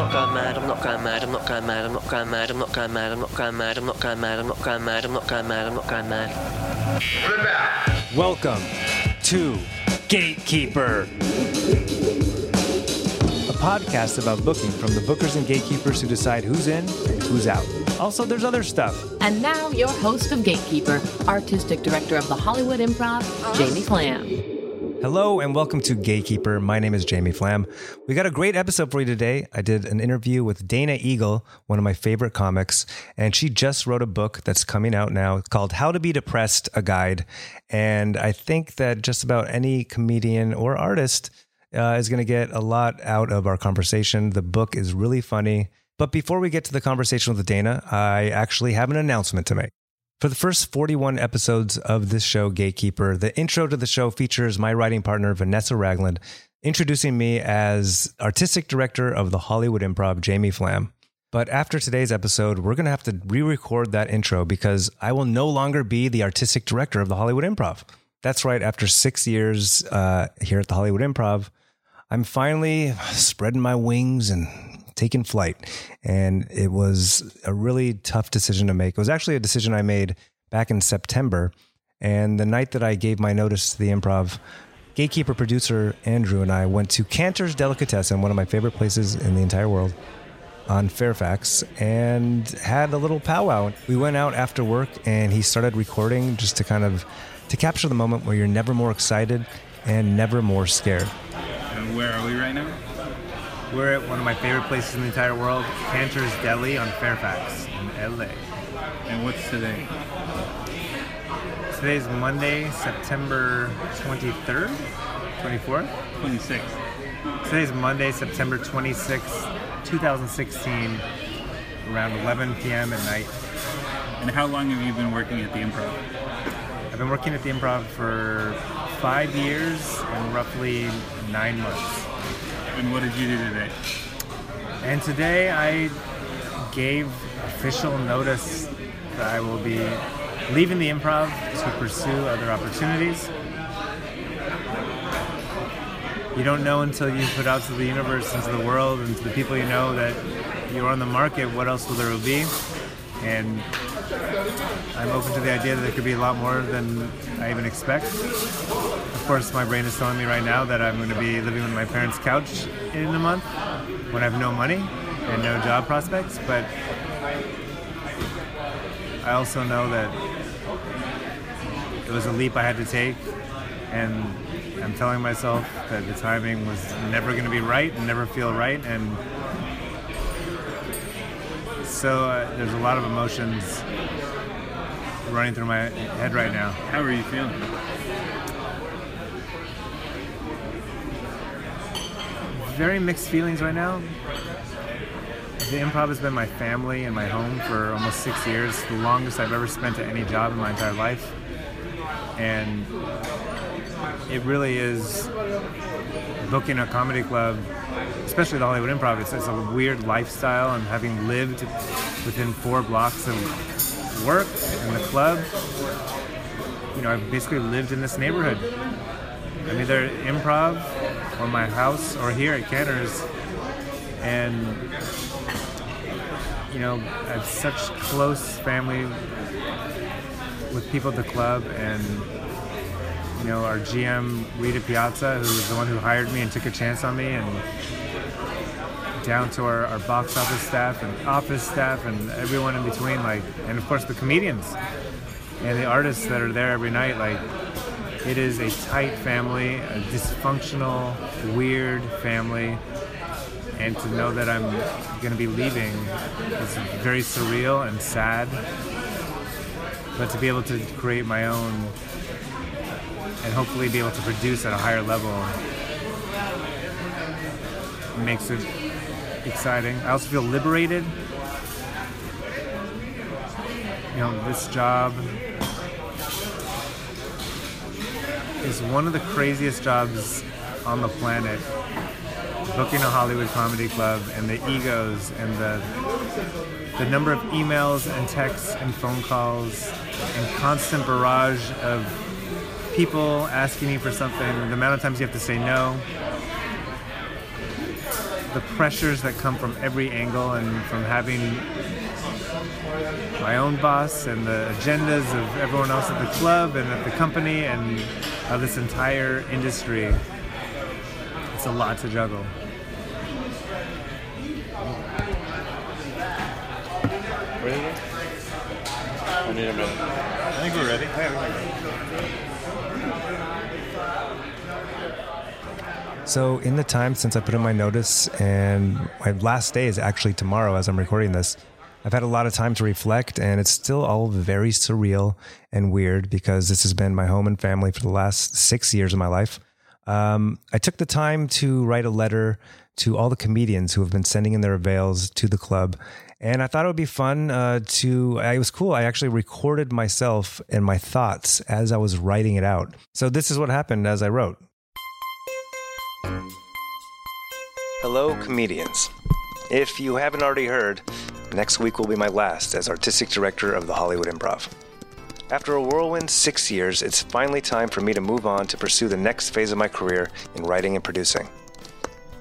not going mad, I'm not going mad, I'm not going mad, I'm not going mad, I'm not going mad, I'm not going mad, I'm not going mad, I'm not going mad, I'm not going mad, I'm not going mad. Welcome to Gatekeeper, a podcast about booking from the bookers and gatekeepers who decide who's in and who's out. Also, there's other stuff. And now, your host of Gatekeeper, artistic director of the Hollywood Improv, Jamie Flam. Hello and welcome to Gatekeeper. My name is Jamie Flam. We got a great episode for you today. I did an interview with Dana Eagle, one of my favorite comics, and she just wrote a book that's coming out now called How to Be Depressed, a Guide. And I think that just about any comedian or artist uh, is going to get a lot out of our conversation. The book is really funny. But before we get to the conversation with Dana, I actually have an announcement to make. For the first 41 episodes of this show, Gatekeeper, the intro to the show features my writing partner, Vanessa Ragland, introducing me as artistic director of the Hollywood Improv, Jamie Flam. But after today's episode, we're going to have to re record that intro because I will no longer be the artistic director of the Hollywood Improv. That's right, after six years uh, here at the Hollywood Improv, I'm finally spreading my wings and taken flight. And it was a really tough decision to make. It was actually a decision I made back in September. And the night that I gave my notice to the improv, gatekeeper producer Andrew and I went to Canter's Delicatessen, one of my favorite places in the entire world on Fairfax and had a little powwow. We went out after work and he started recording just to kind of to capture the moment where you're never more excited and never more scared. And where are we right now? We're at one of my favorite places in the entire world, Canter's Deli on Fairfax in LA. And what's today? Today's Monday, September 23rd, 24th. 26. Today's Monday, September 26th, 2016, around 11 p.m. at night. And how long have you been working at the improv? I've been working at the improv for five years and roughly nine months. And what did you do today? And today I gave official notice that I will be leaving the improv to pursue other opportunities. You don't know until you put out to the universe into the world and to the people you know that you're on the market, what else will there be? And I'm open to the idea that there could be a lot more than I even expect. Of course, my brain is telling me right now that I'm going to be living on my parents' couch in a month when I have no money and no job prospects, but I also know that it was a leap I had to take, and I'm telling myself that the timing was never going to be right and never feel right, and so uh, there's a lot of emotions running through my head right now. How are you feeling? Very mixed feelings right now. The improv has been my family and my home for almost six years, the longest I've ever spent at any job in my entire life. And it really is booking a comedy club, especially the Hollywood Improv. It's, it's a weird lifestyle, and having lived within four blocks of work and the club, you know, I've basically lived in this neighborhood. I'm either improv or my house or here at Canter's, and you know, I have such close family with people at the club, and you know, our GM Rita Piazza, who was the one who hired me and took a chance on me, and down to our, our box office staff and office staff and everyone in between, like, and of course the comedians and the artists that are there every night, like. It is a tight family, a dysfunctional, weird family, and to know that I'm going to be leaving is very surreal and sad. But to be able to create my own and hopefully be able to produce at a higher level makes it exciting. I also feel liberated. You know, this job is one of the craziest jobs on the planet. Booking a Hollywood comedy club and the egos and the the number of emails and texts and phone calls and constant barrage of people asking you for something, the amount of times you have to say no. the pressures that come from every angle and from having my own boss and the agendas of everyone else at the club and at the company and of this entire industry. It's a lot to juggle. Ready? I need a minute. I think we're ready. So, in the time since I put in my notice, and my last day is actually tomorrow as I'm recording this, I've had a lot of time to reflect, and it's still all very surreal and weird because this has been my home and family for the last six years of my life. Um, I took the time to write a letter to all the comedians who have been sending in their avails to the club. And I thought it would be fun uh, to, it was cool. I actually recorded myself and my thoughts as I was writing it out. So this is what happened as I wrote. Hello, comedians. If you haven't already heard, next week will be my last as artistic director of the Hollywood Improv. After a whirlwind six years, it's finally time for me to move on to pursue the next phase of my career in writing and producing.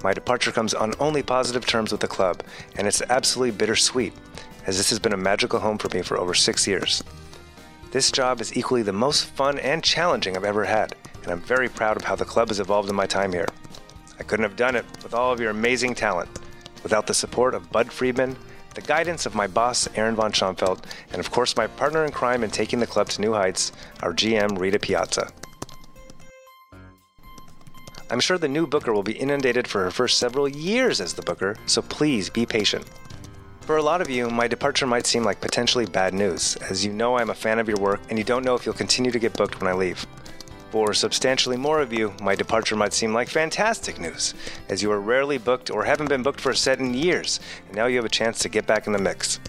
My departure comes on only positive terms with the club, and it's absolutely bittersweet, as this has been a magical home for me for over six years. This job is equally the most fun and challenging I've ever had, and I'm very proud of how the club has evolved in my time here. I couldn't have done it with all of your amazing talent, without the support of Bud Friedman, the guidance of my boss, Aaron Von Schomfeld, and of course my partner in crime in taking the club to new heights, our GM, Rita Piazza. I'm sure the new booker will be inundated for her first several years as the booker, so please be patient. For a lot of you, my departure might seem like potentially bad news, as you know I'm a fan of your work and you don't know if you'll continue to get booked when I leave. For substantially more of you, my departure might seem like fantastic news, as you are rarely booked or haven't been booked for a set in years, and now you have a chance to get back in the mix.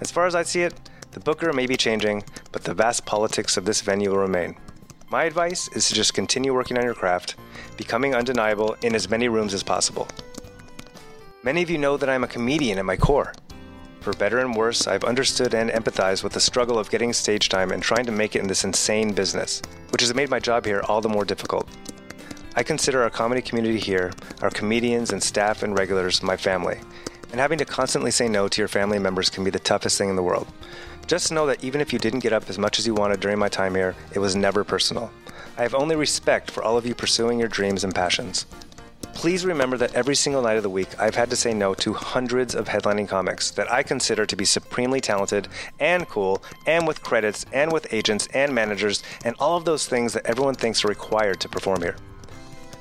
As far as I see it, the booker may be changing, but the vast politics of this venue will remain. My advice is to just continue working on your craft, becoming undeniable in as many rooms as possible. Many of you know that I'm a comedian at my core. For better and worse, I've understood and empathized with the struggle of getting stage time and trying to make it in this insane business, which has made my job here all the more difficult. I consider our comedy community here, our comedians and staff and regulars, my family, and having to constantly say no to your family members can be the toughest thing in the world. Just know that even if you didn't get up as much as you wanted during my time here, it was never personal. I have only respect for all of you pursuing your dreams and passions. Please remember that every single night of the week, I've had to say no to hundreds of headlining comics that I consider to be supremely talented and cool, and with credits, and with agents and managers, and all of those things that everyone thinks are required to perform here.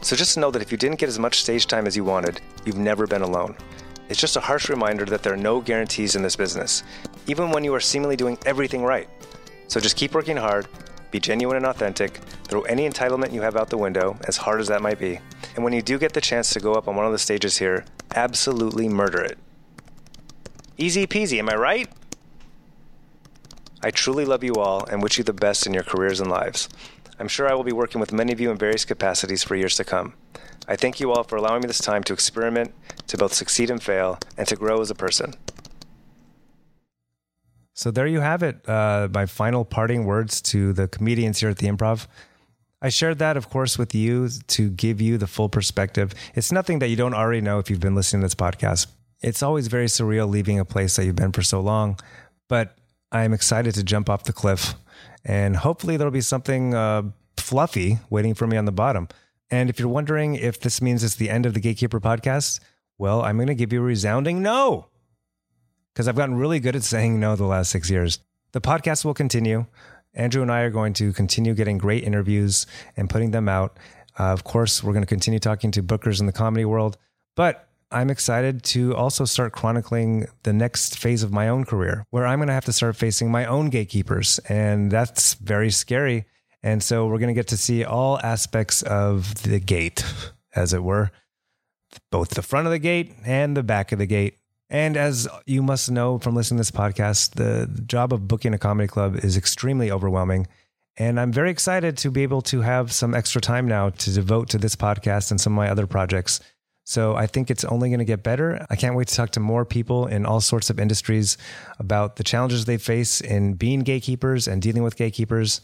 So just know that if you didn't get as much stage time as you wanted, you've never been alone. It's just a harsh reminder that there are no guarantees in this business, even when you are seemingly doing everything right. So just keep working hard, be genuine and authentic, throw any entitlement you have out the window, as hard as that might be. And when you do get the chance to go up on one of the stages here, absolutely murder it. Easy peasy, am I right? I truly love you all and wish you the best in your careers and lives. I'm sure I will be working with many of you in various capacities for years to come. I thank you all for allowing me this time to experiment, to both succeed and fail, and to grow as a person. So there you have it. Uh, my final parting words to the comedians here at the Improv. I shared that, of course, with you to give you the full perspective. It's nothing that you don't already know if you've been listening to this podcast. It's always very surreal leaving a place that you've been for so long, but I'm excited to jump off the cliff, and hopefully there'll be something uh, fluffy waiting for me on the bottom. And if you're wondering if this means it's the end of the Gatekeeper podcast, well, I'm going to give you a resounding no because I've gotten really good at saying no the last six years. The podcast will continue. Andrew and I are going to continue getting great interviews and putting them out. Uh, of course, we're going to continue talking to bookers in the comedy world, but I'm excited to also start chronicling the next phase of my own career where I'm going to have to start facing my own gatekeepers. And that's very scary. And so we're going to get to see all aspects of the gate, as it were, both the front of the gate and the back of the gate. And as you must know from listening to this podcast, the job of booking a comedy club is extremely overwhelming. And I'm very excited to be able to have some extra time now to devote to this podcast and some of my other projects. So I think it's only going to get better. I can't wait to talk to more people in all sorts of industries about the challenges they face in being gatekeepers and dealing with gatekeepers.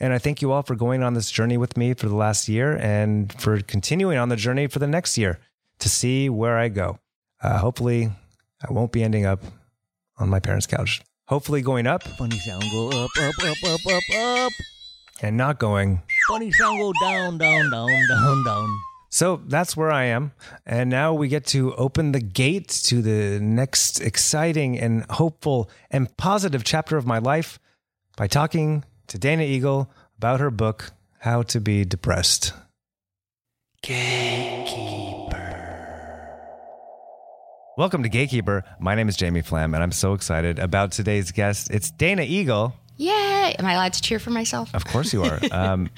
And I thank you all for going on this journey with me for the last year and for continuing on the journey for the next year to see where I go. Uh, hopefully, I won't be ending up on my parents' couch. Hopefully, going up Funny sound go up, up, up, up, up, up. and not going. Funny sound go down, down, down, down, down. So that's where I am. And now we get to open the gate to the next exciting and hopeful and positive chapter of my life by talking to Dana Eagle about her book, How to Be Depressed. Welcome to Gatekeeper. My name is Jamie Flam, and I'm so excited about today's guest. It's Dana Eagle. Yay! Am I allowed to cheer for myself? Of course you are. Um,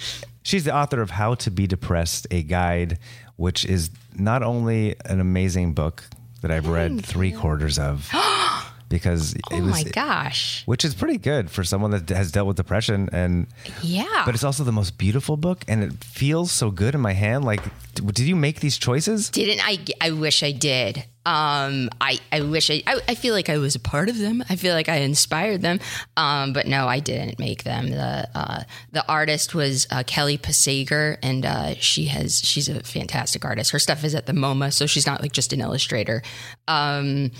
she's the author of How to Be Depressed, a guide, which is not only an amazing book that I've read three quarters of, because Oh it was, my gosh. which is pretty good for someone that has dealt with depression, and Yeah. but it's also the most beautiful book, and it feels so good in my hand. Like, did you make these choices? Didn't I? I wish I did. Um, I, I wish I, I, I feel like I was a part of them. I feel like I inspired them. Um, but no, I didn't make them. The, uh, the artist was, uh, Kelly Pasager and, uh, she has, she's a fantastic artist. Her stuff is at the MoMA, so she's not like just an illustrator. Um,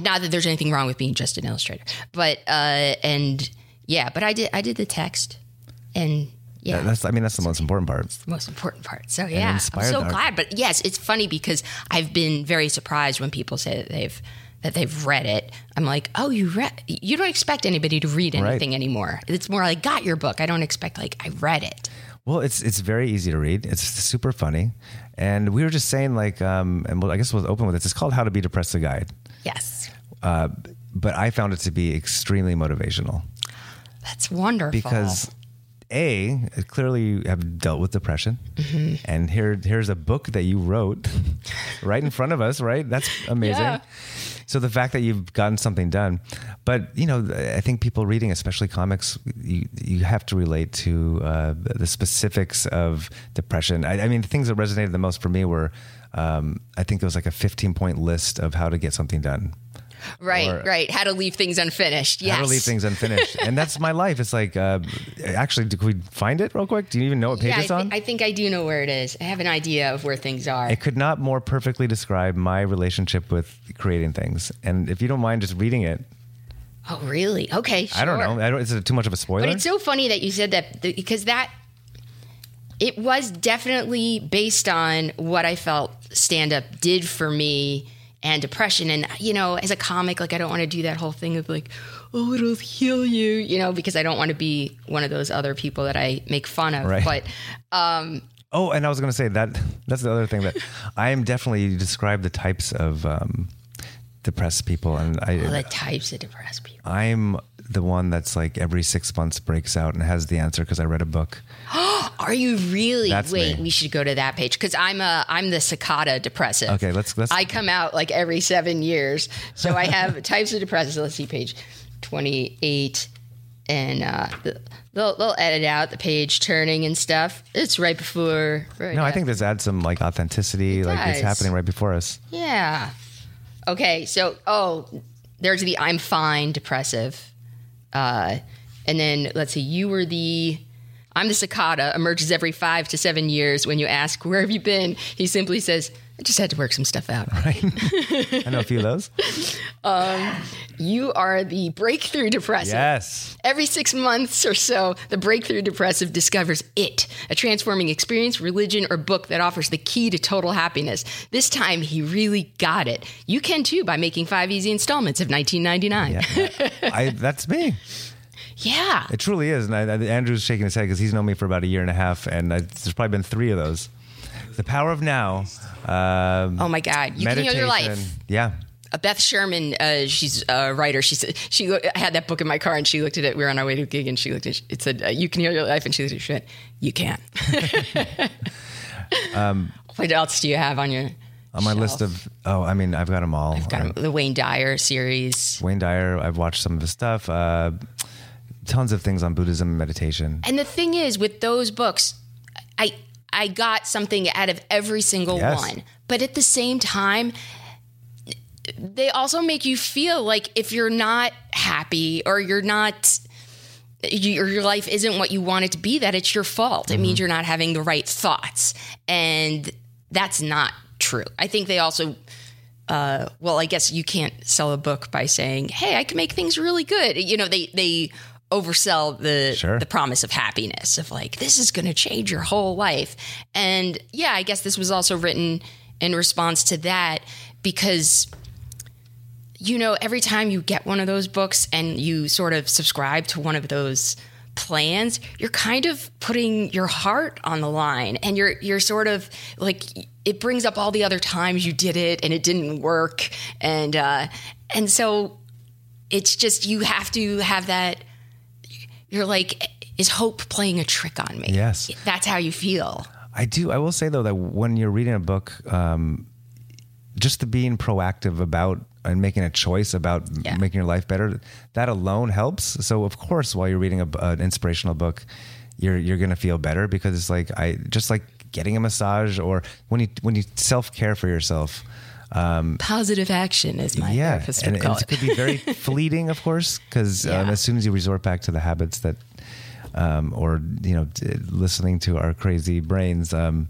not that there's anything wrong with being just an illustrator, but, uh, and yeah, but I did, I did the text and yeah. That's, I mean, that's the most important part. the most important part. So yeah, I'm so glad. But yes, it's funny because I've been very surprised when people say that they've that they've read it. I'm like, oh, you read? You don't expect anybody to read Right. anything anymore. It's more like got your book. I don't expect like I read it. Well, it's it's very easy to read. It's super funny, and we were just saying like, um, and well, I guess we'll open with this. It's called How to Be Depressed, the guide. Yes, Uh, but I found it to be extremely motivational that's wonderful. because a clearly you have dealt with depression, Mm-hmm. and here here's a book that you wrote right in front of us. Right, that's amazing. Yeah. So the fact that you've gotten something done, but you know, I think people reading, especially comics, you you have to relate to uh, the specifics of depression. I, I mean, the things that resonated the most for me were, um, I think there was like a 15 point list of how to get something done. Right, or- right. How to leave things unfinished. Yes. How to leave things unfinished, and that's my life. It's like, uh, actually, could we find it real quick? Do you even know what page Yeah, I, it's on? I think I do know where it is. I have an idea of where things are. it could not more perfectly describe my relationship with creating things. And if you don't mind just reading it, oh, really? Okay. Sure. I don't know. I don't, is it too much of a spoiler? But it's so funny that you said that because that it was definitely based on what I felt stand up did for me and depression. And, you know, as a comic, like I don't want to do that whole thing of like, oh, it'll heal you, you know, because I don't want to be one of those other people that I make fun of. Right. But um, Oh, and I was going to say that that's the other thing that I am definitely you describe the types of um, depressed people, and I all the types of depressed people. I'm the one that's like every six months breaks out and has the answer because I read a book. Are you really? That's Wait, me. we should go to that page because I'm a I'm the cicada depressive. Okay, let's let's. I come out like every seven years. So I have types of depressants. Let's see, page 28. And uh, they'll, they'll edit out the page turning and stuff. It's right before. Right no, I think this adds some like authenticity, like it's happening right before us. Yeah. Okay, so, oh, there's the I'm fine depressive. Uh, and then let's see, you were the. I'm the cicada, emerges every five to seven years. When you ask, Where have you been? He simply says, I just had to work some stuff out. Right. I know a few of those. You are the breakthrough depressive. yes. Every six months or so, the breakthrough depressive discovers it, a transforming experience, religion, or book that offers the key to total happiness. This time, he really got it. You can too by making five easy installments of 1999. Yeah, I, that's me. Yeah. It truly is. And I, I, Andrew's shaking his head because he's known me for about a year and a half, and I, there's probably been three of those. The power of now. Um, Oh my God. You can heal your life. Yeah. Uh, Beth Sherman, uh, she's a writer. She said she I had that book in my car, and she looked at it. We were on our way to a gig, and she looked at it. It said, uh, "You can heal your life," and she looked at it. She went, "You can." what else do you have on your Um, On my list of, oh, I mean, I've got them all. I've got the Wayne Dyer series. Wayne Dyer, I've watched some of his stuff. Uh, tons of things on Buddhism and meditation. And the thing is, with those books, I I got something out of every single Yes. one. But at the same time, they also make you feel like if you're not happy or you're not your, your life isn't what you want it to be that it's your fault it means you're not having the right thoughts and that's not true i think they also uh, well, I guess you can't sell a book by saying, "Hey, I can make things really good." You know, they they oversell the Sure. the promise of happiness of like this is going to change your whole life. And yeah, I guess this was also written in response to that because you know, every time you get one of those books and you sort of subscribe to one of those plans, you're kind of putting your heart on the line and you're you're sort of like it brings up all the other times you did it and it didn't work and uh and so it's just you have to have that you're like is hope playing a trick on me? Yes. That's how you feel. I do. I will say though that when you're reading a book, um, just the being proactive about and making a choice about Yeah. making your life better, that alone helps. So of course, while you're reading a, an inspirational book, you're you're gonna feel better because it's like I just like getting a massage or when you when you self care for yourself. Positive action is my yeah, therapist and, call and it it. could be very fleeting, of course, because um, as soon as you resort back to the habits that, um, or you know, listening to our crazy brains, um,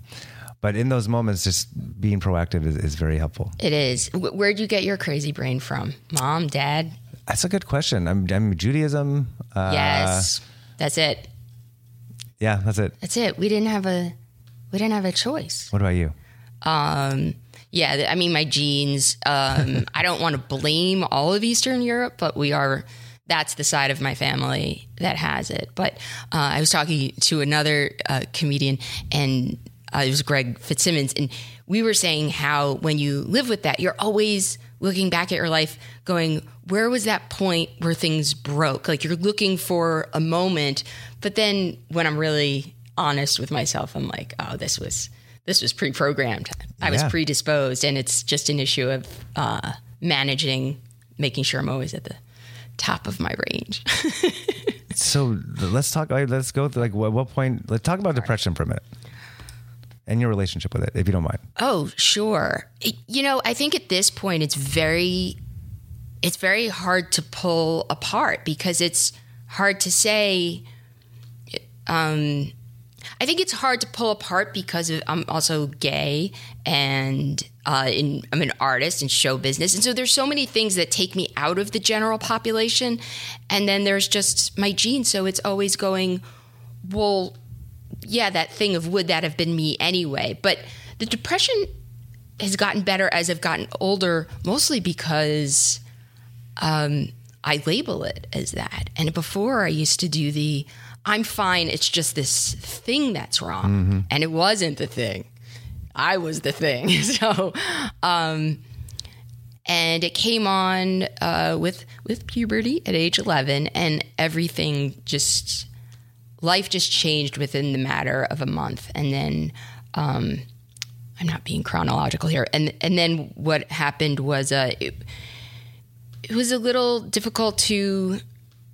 but in those moments, just being proactive is, is very helpful. It is. Wh- Where'd you get your crazy brain from? Mom, dad? That's a good question. I'm, I'm Judaism. Uh, Yes. That's it. Yeah, that's it. That's it. We didn't have a we didn't have a choice. What about you? Um yeah, I mean my genes um I don't want to blame all of Eastern Europe, but we are that's the side of my family that has it. But uh, I was talking to another uh, comedian, and uh, it was Greg Fitzsimmons, and we were saying how when you live with that, you're always looking back at your life, going, "Where was that point where things broke?" Like you're looking for a moment, but then when I'm really honest with myself, I'm like, "Oh, this was." This was pre-programmed. I was predisposed, and it's just an issue of uh, managing, making sure I'm always at the top of my range. So let's talk. Let's go. Through, like, what, what point? Let's talk about depression for a minute, and your relationship with it, if you don't mind. Oh, sure. It- you know, I think at this point it's very it's very hard to pull apart because it's hard to say um I think it's hard to pull apart because I'm also gay and uh, in, I'm an artist in show business. And so there's so many things that take me out of the general population. And then there's just my genes. So it's always going, well, yeah, that thing of would that have been me anyway? But the depression has gotten better as I've gotten older, mostly because um, I label it as that. And before I used to do the I'm fine, it's just this thing that's wrong. And it wasn't the thing. I was the thing. So, um, and it came on uh, with with puberty at age 11 and everything just life just changed within the matter of a month and then um, i'm not being chronological here and and then what happened was uh, it, it was a little difficult to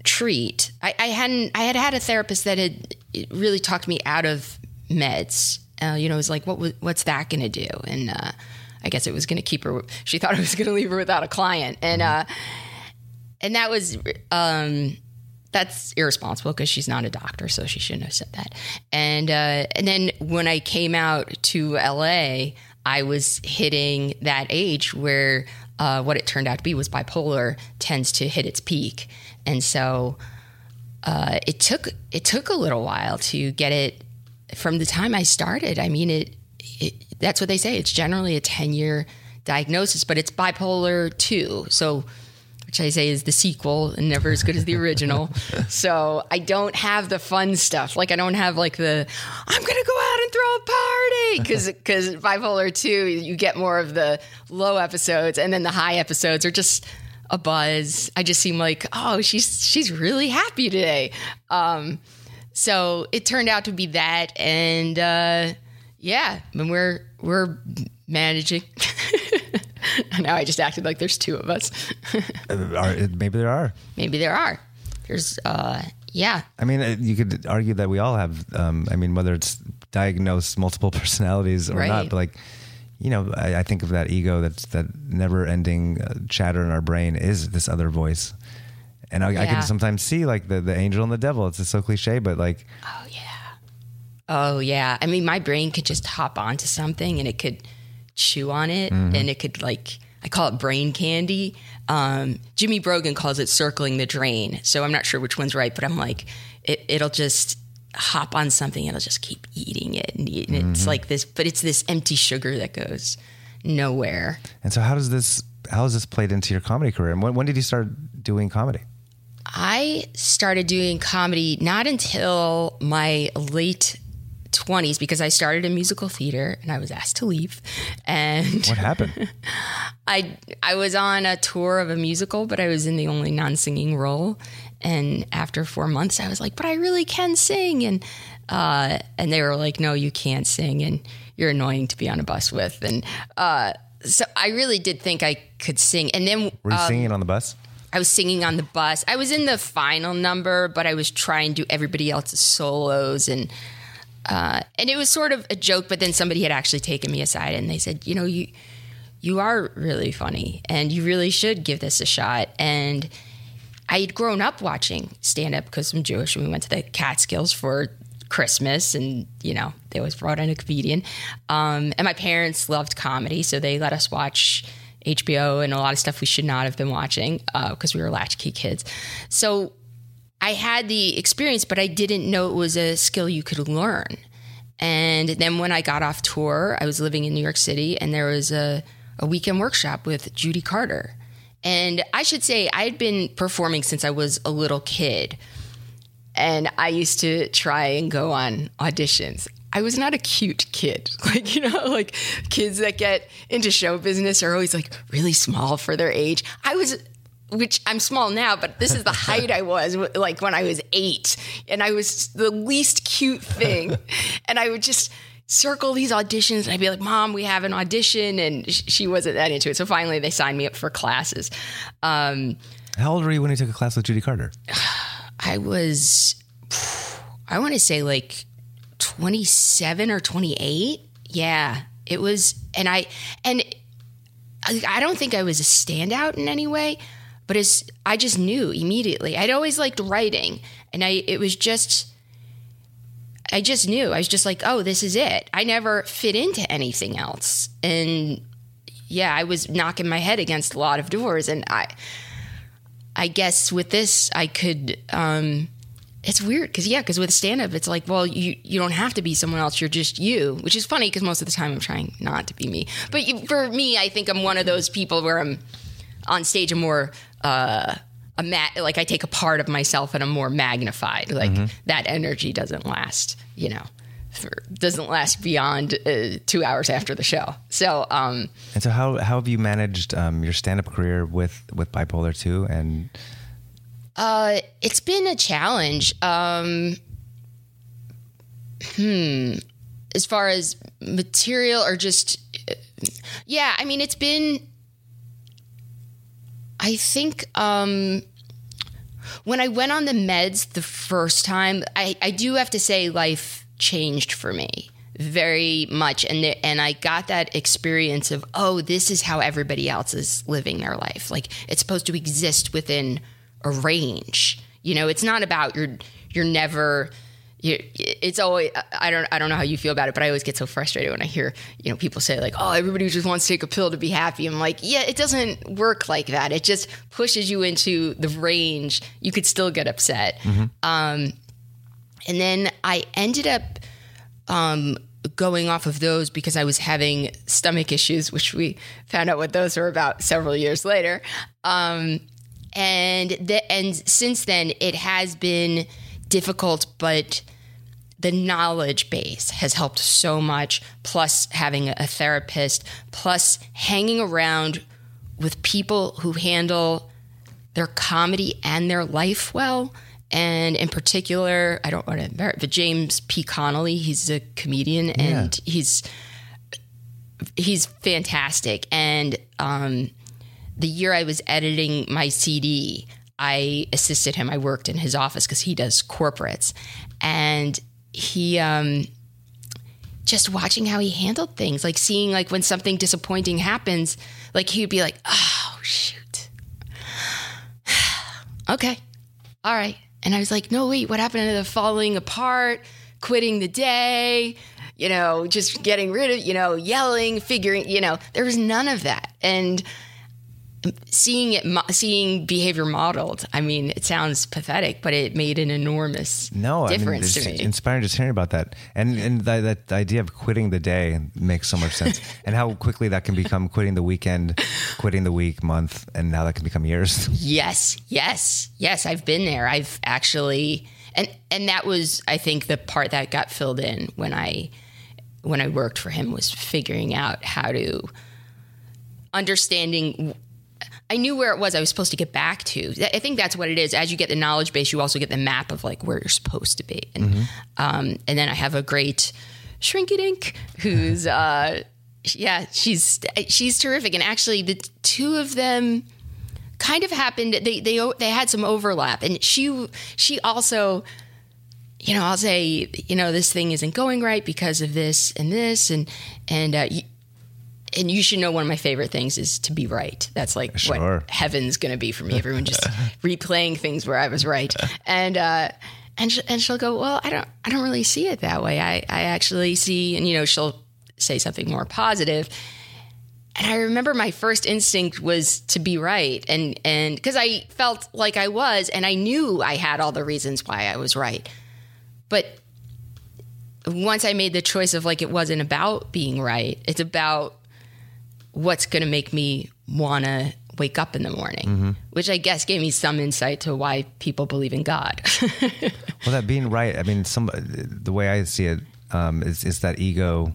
treat. I, I hadn't i had had a therapist that had really talked me out of meds. Uh, you know it was like what was, what's that going to do? And uh, i guess it was going to keep her she thought it was going to leave her without a client. And uh, and that was um, that's irresponsible because she's not a doctor, so she shouldn't have said that. And uh, and then when I came out to LA, I was hitting that age where uh, what it turned out to be was bipolar tends to hit its peak, and so uh, it took it took a little while to get it from the time I started. I mean, it, it that's what they say. It's generally a ten year diagnosis, but it's bipolar two, so which I say is the sequel and never as good as the original. so I don't have the fun stuff. Like I don't have like the I'm gonna go out and throw a party because because bipolar two you get more of the low episodes and then the high episodes are just a buzz. I just seem like oh she's she's really happy today. Um, so it turned out to be that and uh, yeah, I mean, we're we're managing. now I just acted like there's two of us. Are, maybe there are. Maybe there are. There's, uh, yeah. I mean, uh, you could argue that we all have. Um, I mean, whether it's diagnosed multiple personalities or Right. not, but like, you know, I, I think of that ego that's that never-ending uh, chatter in our brain is this other voice, and I, I can sometimes see like the the angel and the devil. It's just so cliche, but like, Oh, yeah. Oh, yeah. I mean, my brain could just hop onto something and it could chew on it and it could, like, I call it brain candy. Um, Jimmy Brogan calls it circling the drain. So I'm not sure which one's right, but I'm like, it, it'll just hop on something. It'll just keep eating it, and eating it. It's mm-hmm. like this, but it's this empty sugar that goes nowhere. And so, how does this how has this played into your comedy career? And when, when did you start doing comedy? I started doing comedy not until my late 20s because I started in musical theater and I was asked to leave. And What happened? I I was on a tour of a musical, but I was in the only non-singing role. And after four months, I was like, "But I really can sing," and uh, and they were like, "No, you can't sing, and you're annoying to be on a bus with." And uh, so I really did think I could sing. And then Were you um, singing on the bus? I was singing on the bus. I was in the final number, but I was trying to do everybody else's solos and uh, and it was sort of a joke. But then somebody had actually taken me aside and they said, you know, you you are really funny and you really should give this a shot. And I had grown up watching stand up because I'm Jewish and we went to the Catskills for Christmas and, you know, they always brought in a comedian. Um, and my parents loved comedy, so they let us watch HBO and a lot of stuff we should not have been watching because we were latchkey kids. So I had the experience, but I didn't know it was a skill you could learn. And then when I got off tour, I was living in New York City and there was a, a weekend workshop with Judy Carter. And I should say, I had been performing since I was a little kid. And I used to try and go on auditions. I was not a cute kid. Like, you know, like kids that get into show business are always like really small for their age. I was which I'm small now, but this is the height I was like when I was eight, and I was the least cute thing, and I would just circle these auditions, and I'd be like, "Mom, we have an audition," and sh- she wasn't that into it. So finally, they signed me up for classes. Um, How old were you when you took a class with Judy Carter? I was, I want to say like 27 or 28. Yeah, it was, and I, and I I don't think I was a standout in any way, but it's, I just knew immediately. I'd always liked writing, and I, it was just, I just knew. I was just like, oh, this is it. I never fit into anything else. And yeah, I was knocking my head against a lot of doors. And I, I guess with this, I could, um, it's weird because yeah, because with stand up, it's like, well, you you don't have to be someone else. You're just you, which is funny because most of the time I'm trying not to be me. But you, for me, I think I'm one of those people where I'm on stage. I'm more uh, a mat, like I take a part of myself and I'm more magnified. Like that energy doesn't last, you know, for, doesn't last beyond uh, two hours after the show. So um, And so, how how have you managed um, your stand up career with with bipolar two? And Uh, it's been a challenge. Um, hmm. As far as material or just, yeah, I mean, it's been, I think, um, when I went on the meds the first time, I, I do have to say life changed for me very much. And, the, and I got that experience of, oh, this is how everybody else is living their life. Like it's supposed to exist within a range. You know, it's not about you're you're never. You, it's always I don't I don't know how you feel about it, but I always get so frustrated when I hear you know people say like, oh, everybody just wants to take a pill to be happy. I'm like, yeah, it doesn't work like that. It just pushes you into the range. You could still get upset. Um, and then I ended up um, going off of those because I was having stomach issues, which we found out what those were about several years later. Um, and the, and since then, it has been difficult, but the knowledge base has helped so much. Plus, having a therapist, plus hanging around with people who handle their comedy and their life well. And in particular, I don't want to embarrass, but James P. Connolly, he's a comedian and he's he's fantastic. And um, the year I was editing my CD, I assisted him. I worked in his office because he does corporates, and he um, just watching how he handled things, like seeing like when something disappointing happens, like he'd be like, "Oh shoot, okay, all right," and I was like, "No, wait, what happened to the falling apart, quitting the day?" You know, just getting rid of, you know, yelling, figuring, you know, there was none of that. And seeing it, seeing behavior modeled. I mean, it sounds pathetic, but it made an enormous No, difference I mean, to it's me. inspiring just hearing about that, and and that, that idea of quitting the day makes so much sense, and how quickly that can become quitting the weekend, quitting the week, month, and now that can become years. Yes, yes, yes. I've been there. I've actually, and and that was, I think, the part that got filled in when I when I worked for him was figuring out how to understanding. I knew where it was I was supposed to get back to. I think that's what it is. As you get the knowledge base, you also get the map of like where you're supposed to be. And um, and then I have a great shrinky dink who's uh, yeah, she's she's terrific. And actually, the two of them kind of happened. They they they had some overlap, and she she also, you know, I'll say, you know, this thing isn't going right because of this and this, and and uh, you, and you should know one of my favorite things is to be right. That's like Sure. what heaven's going to be for me. Everyone just replaying things where I was right, and. uh and, sh- and she'll go, well, I don't, I don't really see it that way. I, I actually see, and you know, she'll say something more positive. and I remember my first instinct was to be right, and and because I felt like I was, and I knew I had all the reasons why I was right, but once I made the choice of like it wasn't about being right, it's about what's going to make me want to wake up in the morning, which I guess gave me some insight to why people believe in God. Well, that being right, I mean, some the way I see it um, is is that ego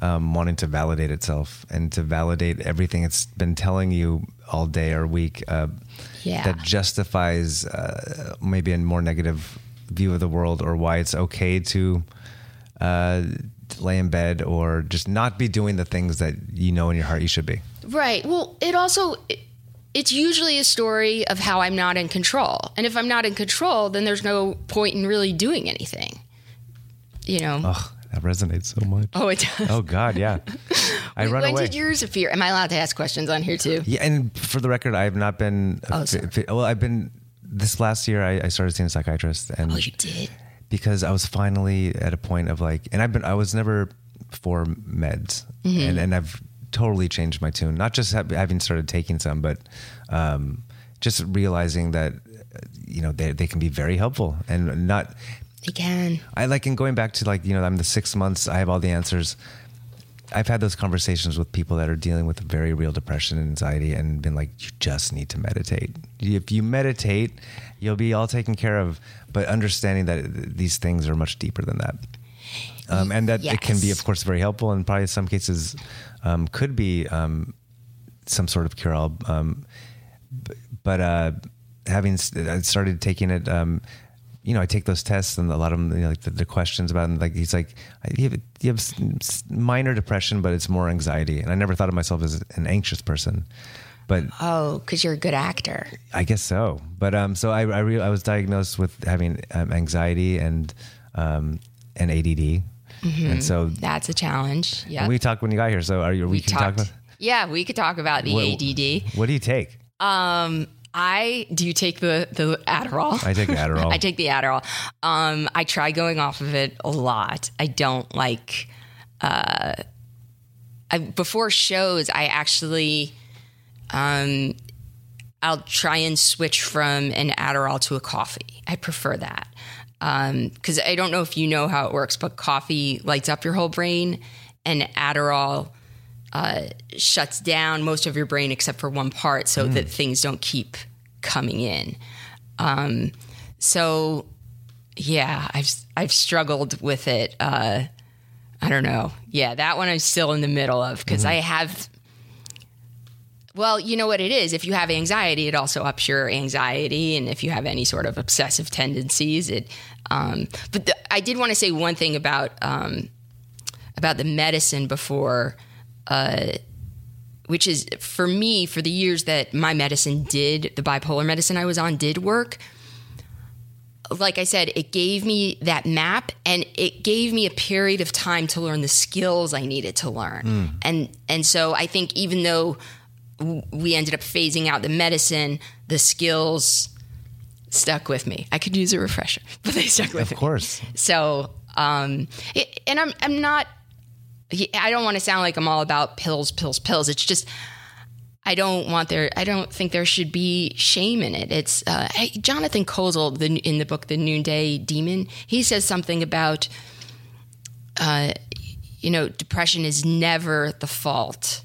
um, wanting to validate itself and to validate everything it's been telling you all day or week. Uh, Yeah. that justifies uh, maybe a more negative view of the world or why it's okay to uh, lay in bed or just not be doing the things that you know in your heart you should be. Right. Well, it also it, it's usually a story of how I'm not in control. And if I'm not in control, then there's no point in really doing anything. You know. Ugh, that resonates so much. Oh, it does. Oh God, yeah. I run when away. did yours appear? Am I allowed to ask questions on here too? Yeah, and for the record, I have not been. Oh, fi- sorry. fi- well, I've been this last year. I, I started seeing a psychiatrist, and Oh, you did. Because I was finally at a point of like, and I've been. I was never for meds, Mm-hmm. and and I've totally changed my tune. Not just having started taking some, but um, just realizing that you know they they can be very helpful, and not. They can. I like in going back to like you know I'm the six months. I have all the answers. I've had those conversations with people that are dealing with very real depression and anxiety, and been like, you just need to meditate. If you meditate, you'll be all taken care of. But understanding that these things are much deeper than that, um, and that it can be, of course, very helpful, and probably in some cases um, could be um, some sort of cure all. Um, but uh, having started taking it, um, you know, I take those tests and a lot of them, you know, like the, the questions about, like he's like, you have, you have minor depression, but it's more anxiety, and I never thought of myself as an anxious person, but Oh, because you're a good actor. I guess so. But um, so I I, re- I was diagnosed with having um, anxiety and um, and ADD, and so That's a challenge. Yeah. we talked when you got here. So are you? We, can talk about. Yeah, we could talk about the What- ADD. What do you take? Um, I do you take the the Adderall? I take Adderall. I take the Adderall. Um, I try going off of it a lot. I don't like. Uh, I, before shows, I actually, um, I'll try and switch from an Adderall to a coffee. I prefer that because I don't know if you know how it works, but coffee lights up your whole brain, and Adderall uh, shuts down most of your brain except for one part, so that things don't keep coming in. Um, so, yeah, I've I've struggled with it. Uh, I don't know. Yeah, that one I'm still in the middle of because I have. Well, you know what it is. If you have anxiety, it also ups your anxiety, and if you have any sort of obsessive tendencies, it. Um, but the, I did want to say one thing about um, about the medicine before, uh, which is for me for the years that my medicine did, the bipolar medicine I was on did work. Like I said, it gave me that map and it gave me a period of time to learn the skills I needed to learn. And and so I think even though we ended up phasing out the medicine, the skills stuck with me. I could use a refresher, but they stuck with me. Of me. course. So, um, it, and I'm I'm not. I don't want to sound like I'm all about pills, pills, pills. It's just I don't want there. I don't think there should be shame in it. It's uh, hey, Jonathan Kozel the, in the book The Noonday Demon. He says something about, uh, you know, depression is never the fault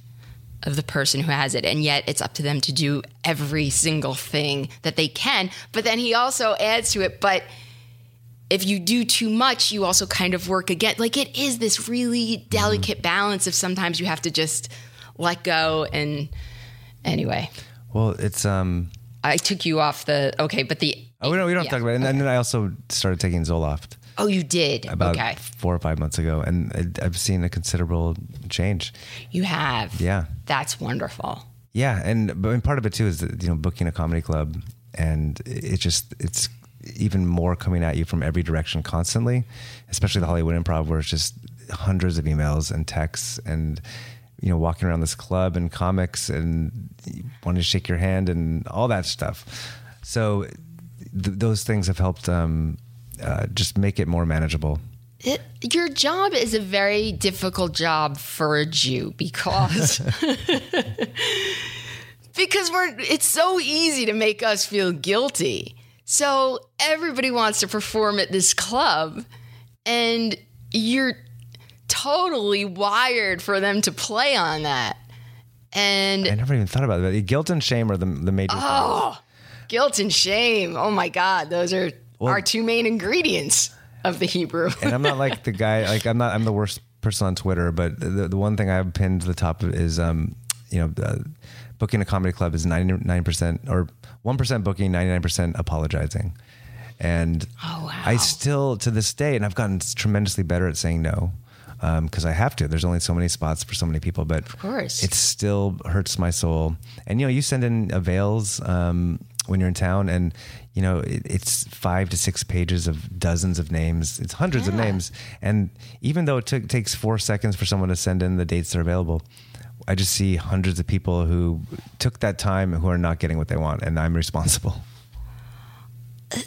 of the person who has it, and yet it's up to them to do every single thing that they can. But then he also adds to it, but if you do too much, you also kind of work again. Like it is this really delicate balance of sometimes you have to just let go and anyway. Well, it's um. I took you off the okay, but the Oh, we don't. We don't yeah, talk about it. And, then I also started taking Zoloft Oh, you did. about okay, four or five months ago, and I've seen a considerable change. you have. Yeah. that's wonderful. Yeah, and but part of it too is that, you know booking a comedy club, and it just it's even more coming at you from every direction constantly, especially the Hollywood Improv, where it's just hundreds of emails and texts and you know walking around this club and comics and wanting to shake your hand and all that stuff. So th- those things have helped um, uh, just make it more manageable. It, your job is a very difficult job for a Jew because because we're it's so easy to make us feel guilty. So everybody wants to perform at this club and you're totally wired for them to play on that. And I never even thought about that. Guilt and shame are the the major. things. guilt and shame. Oh my God, those are our two main ingredients of the Hebrew. and I'm not like the guy. Like I'm not. I'm the worst person on Twitter. But the, the one thing I have pinned to the top is, um, you know, uh, booking a comedy club is 99 percent or one percent booking, 99 percent apologizing. And Oh, wow. I still to this day, and I've gotten tremendously better at saying no um because I have to. There's only so many spots for so many people, but of course. it still hurts my soul. And you know, you send in avails um, when you're in town, and you know it, it's five to six pages of dozens of names. It's hundreds of names, and even though it took, takes four seconds for someone to send in the dates that are available. I just see hundreds of people who took that time who are not getting what they want, and I'm responsible.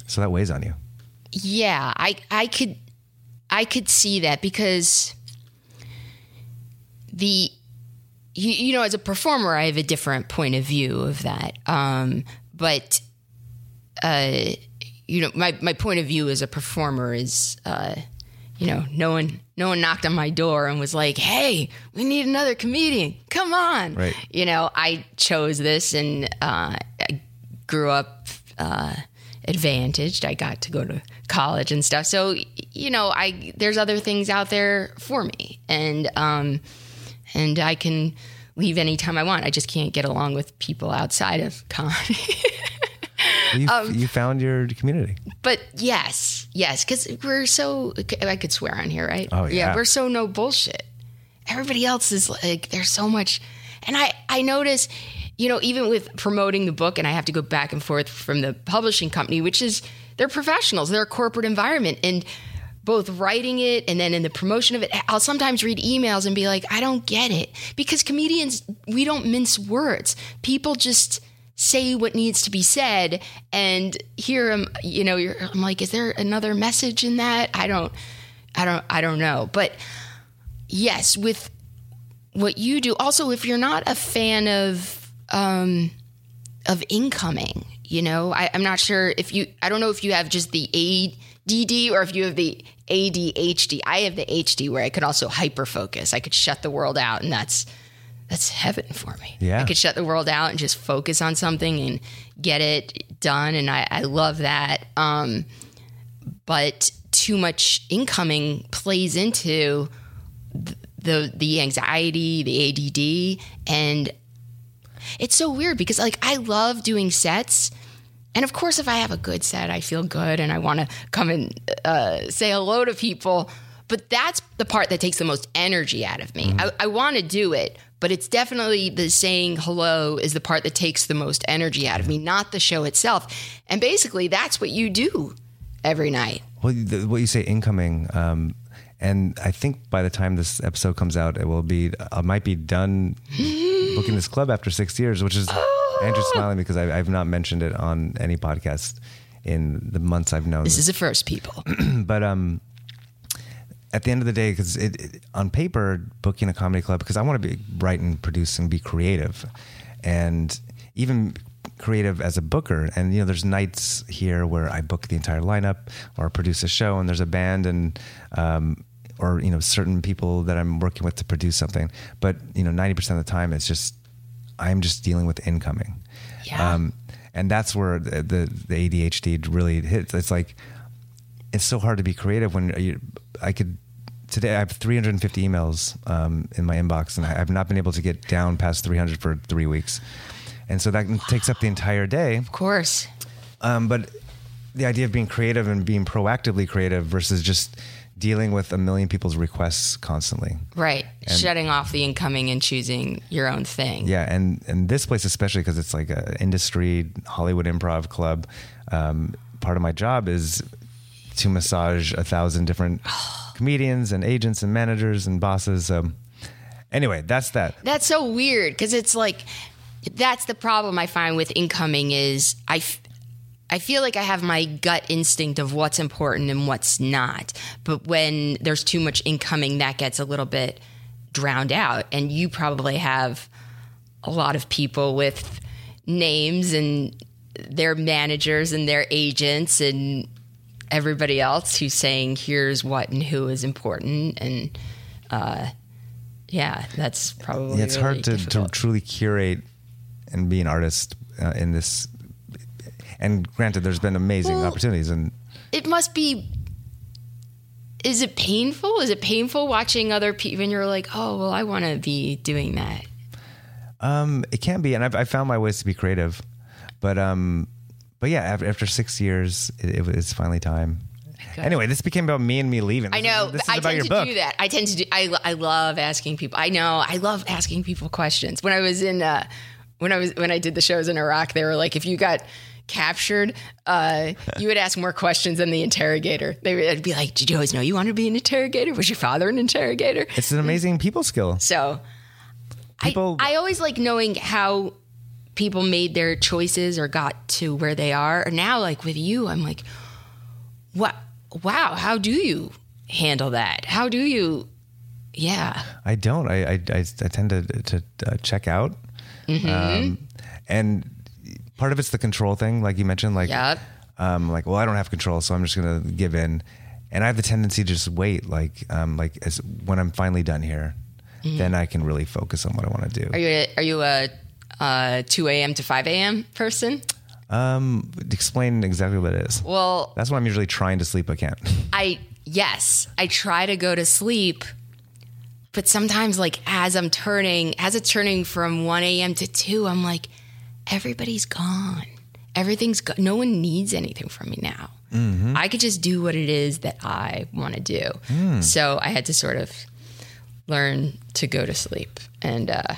So that weighs on you. Yeah, I I could I could see that because the you, you know as a performer I have a different point of view of that. Um, but uh, you know my my point of view as a performer is uh, you know no one no one knocked on my door and was like hey we need another comedian come on Right. you know I chose this and uh, I grew up uh, advantaged. I got to go to college and stuff. So you know, I there's other things out there for me, and um, and I can leave anytime I want. I just can't get along with people outside of comedy. You, Um, you found your community. but yes, yes, because we're so I could swear on here, right? Oh, yeah. we're so no bullshit. Everybody else is like there's so much, and I I notice, you know, even with promoting the book, and I have to go back and forth from the publishing company, which is they're professionals, they're a corporate environment, and both writing it and then in the promotion of it, I'll sometimes read emails and be like, I don't get it because comedians we don't mince words. People just say what needs to be said and here I'm you know you're, I'm like is there another message in that? I don't I don't I don't know. But yes with what you do also if you're not a fan of um of incoming you know I, i'm not sure if you i don't know if you have just the add or if you have the adhd i have the hd where i could also hyper focus. I could shut the world out and that's that's heaven for me Yeah. i could shut the world out and just focus on something and get it done and i, I love that um but too much incoming plays into the the anxiety, the ADD, and it's so weird because like I love doing sets, and of course if I have a good set, I feel good and I want to come and uh, say hello to people. But that's the part that takes the most energy out of me. I, I want to do it, but it's definitely the saying hello is the part that takes the most energy out of me, not the show itself. And basically, that's what you do every night. Well, the, what you say incoming, um, and I think by the time this episode comes out, it will be I might be done booking this club after six years, which is Andrew's smiling because I, I've not mentioned it on any podcast in the months I've known. This is the first people. but um, at the end of the day, because it, it, on paper, booking a comedy club, because I want to be write and produce and be creative, and even creative as a booker. And you know, there's nights here where I book the entire lineup or produce a show, and there's a band and um, or you know certain people that I'm working with to produce something. But you know, ninety percent of the time, it's just I'm just dealing with incoming. Yeah. Um, and that's where the, the the ADHD really hits. It's like it's so hard to be creative when you, I could. Today I have 350 emails um, in my inbox, and I- I've not been able to get down past 300 for three weeks, and so that takes up the entire day. Of course. Um, but the idea of being creative and being proactively creative versus just dealing with a million people's requests constantly. Right. And- Shutting off the incoming and choosing your own thing. Yeah, and and this place especially because it's like an industry Hollywood improv club. Um, part of my job is to massage a thousand different comedians and agents and managers and bosses. Um, anyway, that's that. That's so weird because it's like that's the problem I find with incoming is I, f- I feel like I have my gut instinct of what's important and what's not. But when there's too much incoming, that gets a little bit drowned out. And you probably have a lot of people with names and their managers and their agents and everybody else who's saying here's what and who is important. And uh, yeah that's probably Yeah, it's really hard to, to truly curate and be an artist uh, in this. And granted, there's been amazing Well- opportunities, and it must be is it painful? Is it painful watching other people and you're like oh well i want to be doing that. Um, it can be, and I've I found my ways to be creative, but um, but yeah, after, after six years, it, it was finally time. Anyway, this became about me and me leaving. I This is- know. this is I tend to book. do that. I tend to do. I, I love asking people. I know. I love asking people questions. When I was in, uh, when I was when I did the shows in Iraq, they were like, if you got captured, uh, you would ask more questions than the interrogator. They would be like, did you always know you wanted to be an interrogator? Was your father an interrogator? It's an amazing people skill. So People- I, I always like knowing how people made their choices or got to where they are. Now, like with you, I'm like, what? Wow, how do you handle that? How do you? Yeah, I don't. I I, I, I tend to to uh, check out, Mm-hmm. um, and part of it's the control thing, like you mentioned. Like, Yep. um, like well, I don't have control, so I'm just gonna give in, and I have the tendency to just wait. Like, um, like as when I'm finally done here, then I can really focus on what I want to do. Mm-hmm. Are you a, are you a, uh 2 a.m. to 5 a.m. person? Um, explain exactly what it is. Well, That's when I'm usually trying to sleep. I can't. I yes, I try to go to sleep, but sometimes like as I'm turning, as it's turning from 1 a.m. to 2, I'm like, everybody's gone. Everything's go- no one needs anything from me now. I could just do what it is that I want to do. So I had to sort of learn to go to sleep and uh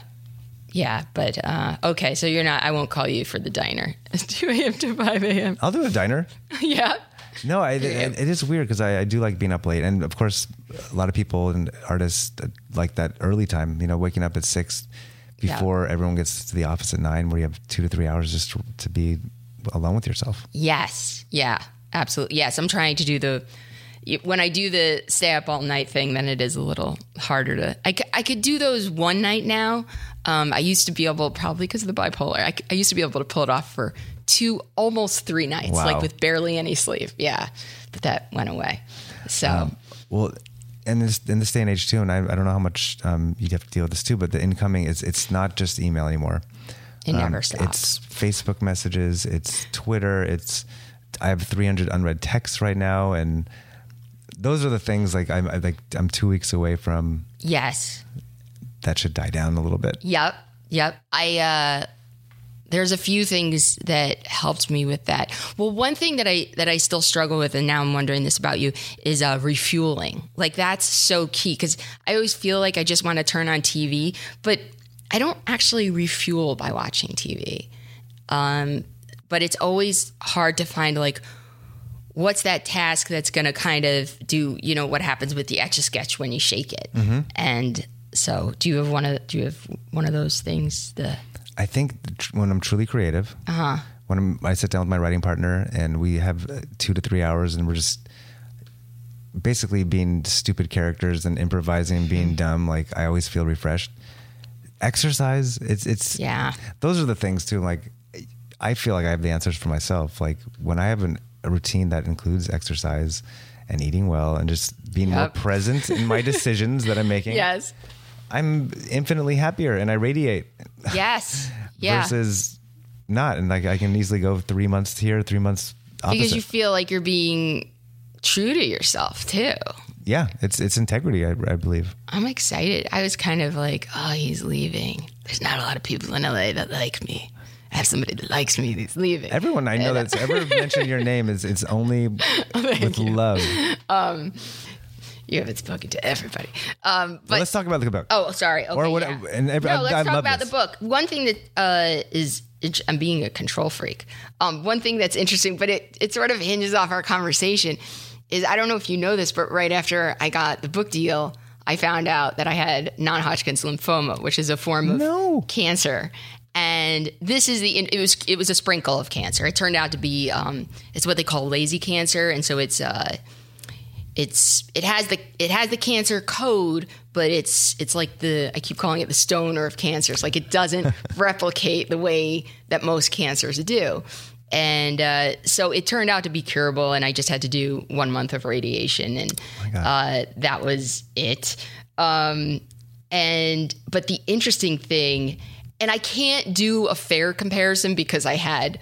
yeah, but uh, okay. So you're not. I won't call you for the diner. It's 2 a.m. to 5 a.m. I'll do a diner. yeah. No, I, it, it is weird because I, I do like being up late, and of course, a lot of people and artists like that early time. You know, waking up at six before everyone gets to the office at nine, where you have two to three hours just to, to be alone with yourself. Yes. Yeah. Absolutely. Yes. I'm trying to do the. When I do the stay up all night thing, then it is a little harder to. I, I could do those one night now. Um, I used to be able, probably because of the bipolar, I used to be able to pull it off for two, almost three nights, Wow. like with barely any sleep. Yeah. But that went away. So, Well, in this in this day and age too, and I, I don't know how much um, you'd have to deal with this too, but the incoming is it's not just email anymore. it never Um, stops. It's Facebook messages, it's Twitter, it's I have 300 unread texts right now, and those are the things like I'm I, like I'm two weeks away from yes. That should die down a little bit. Yep. Yep. I uh there's a few things that helped me with that. Well, one thing that I that I still struggle with and now I'm wondering this about you is uh refueling. Like that's so key cuz I always feel like I just want to turn on TV, but I don't actually refuel by watching TV. Um but it's always hard to find like what's that task that's going to kind of do you know what happens with the etch a sketch when you shake it and so do you have one of do you have one of those things the I think when I'm truly creative, Uh-huh. when I'm, I sit down with my writing partner and we have uh, two to three hours and we're just basically being stupid characters and improvising, being Mm-hmm. dumb, like I always feel refreshed. exercise. It's it's Yeah. Those are the things too. Like I feel like I have the answers for myself. Like when I have an, a routine that includes exercise and eating well and just being more present in my decisions that I'm making. Yes. I'm infinitely happier and I radiate Yes. Yeah. versus not. And like I can easily go three months here, three months opposite. because you feel like you're being true to yourself too. yeah, it's it's integrity. I, I believe. I'm excited. I was kind of like, oh, he's leaving. There's not a lot of people in LA that like me. I have somebody that likes me that's leaving. Everyone I know that's ever mentioned your name is it's only with love. Um, you haven't spoken to everybody. Um, but Well, let's talk about the book. Oh, sorry. Okay, Or what- yeah. and every- no, I- let's I talk about this. the book. One thing that uh, is I'm being a control freak. Um, one thing that's interesting, but it it sort of hinges off our conversation, is I don't know if you know this, but right after I got the book deal, I found out that I had non-Hodgkin's lymphoma, which is a form of No. cancer. And this is the it was it was a sprinkle of cancer. It turned out to be um, it's what they call lazy cancer, and so it's uh, it's it has the it has the cancer code, but it's it's like the I keep calling it the stoner of cancers. Like it doesn't replicate the way that most cancers do. And uh, so it turned out to be curable, and I just had to do one month of radiation, and uh, that was it. Um, and but the interesting thing, and I can't do a fair comparison because I had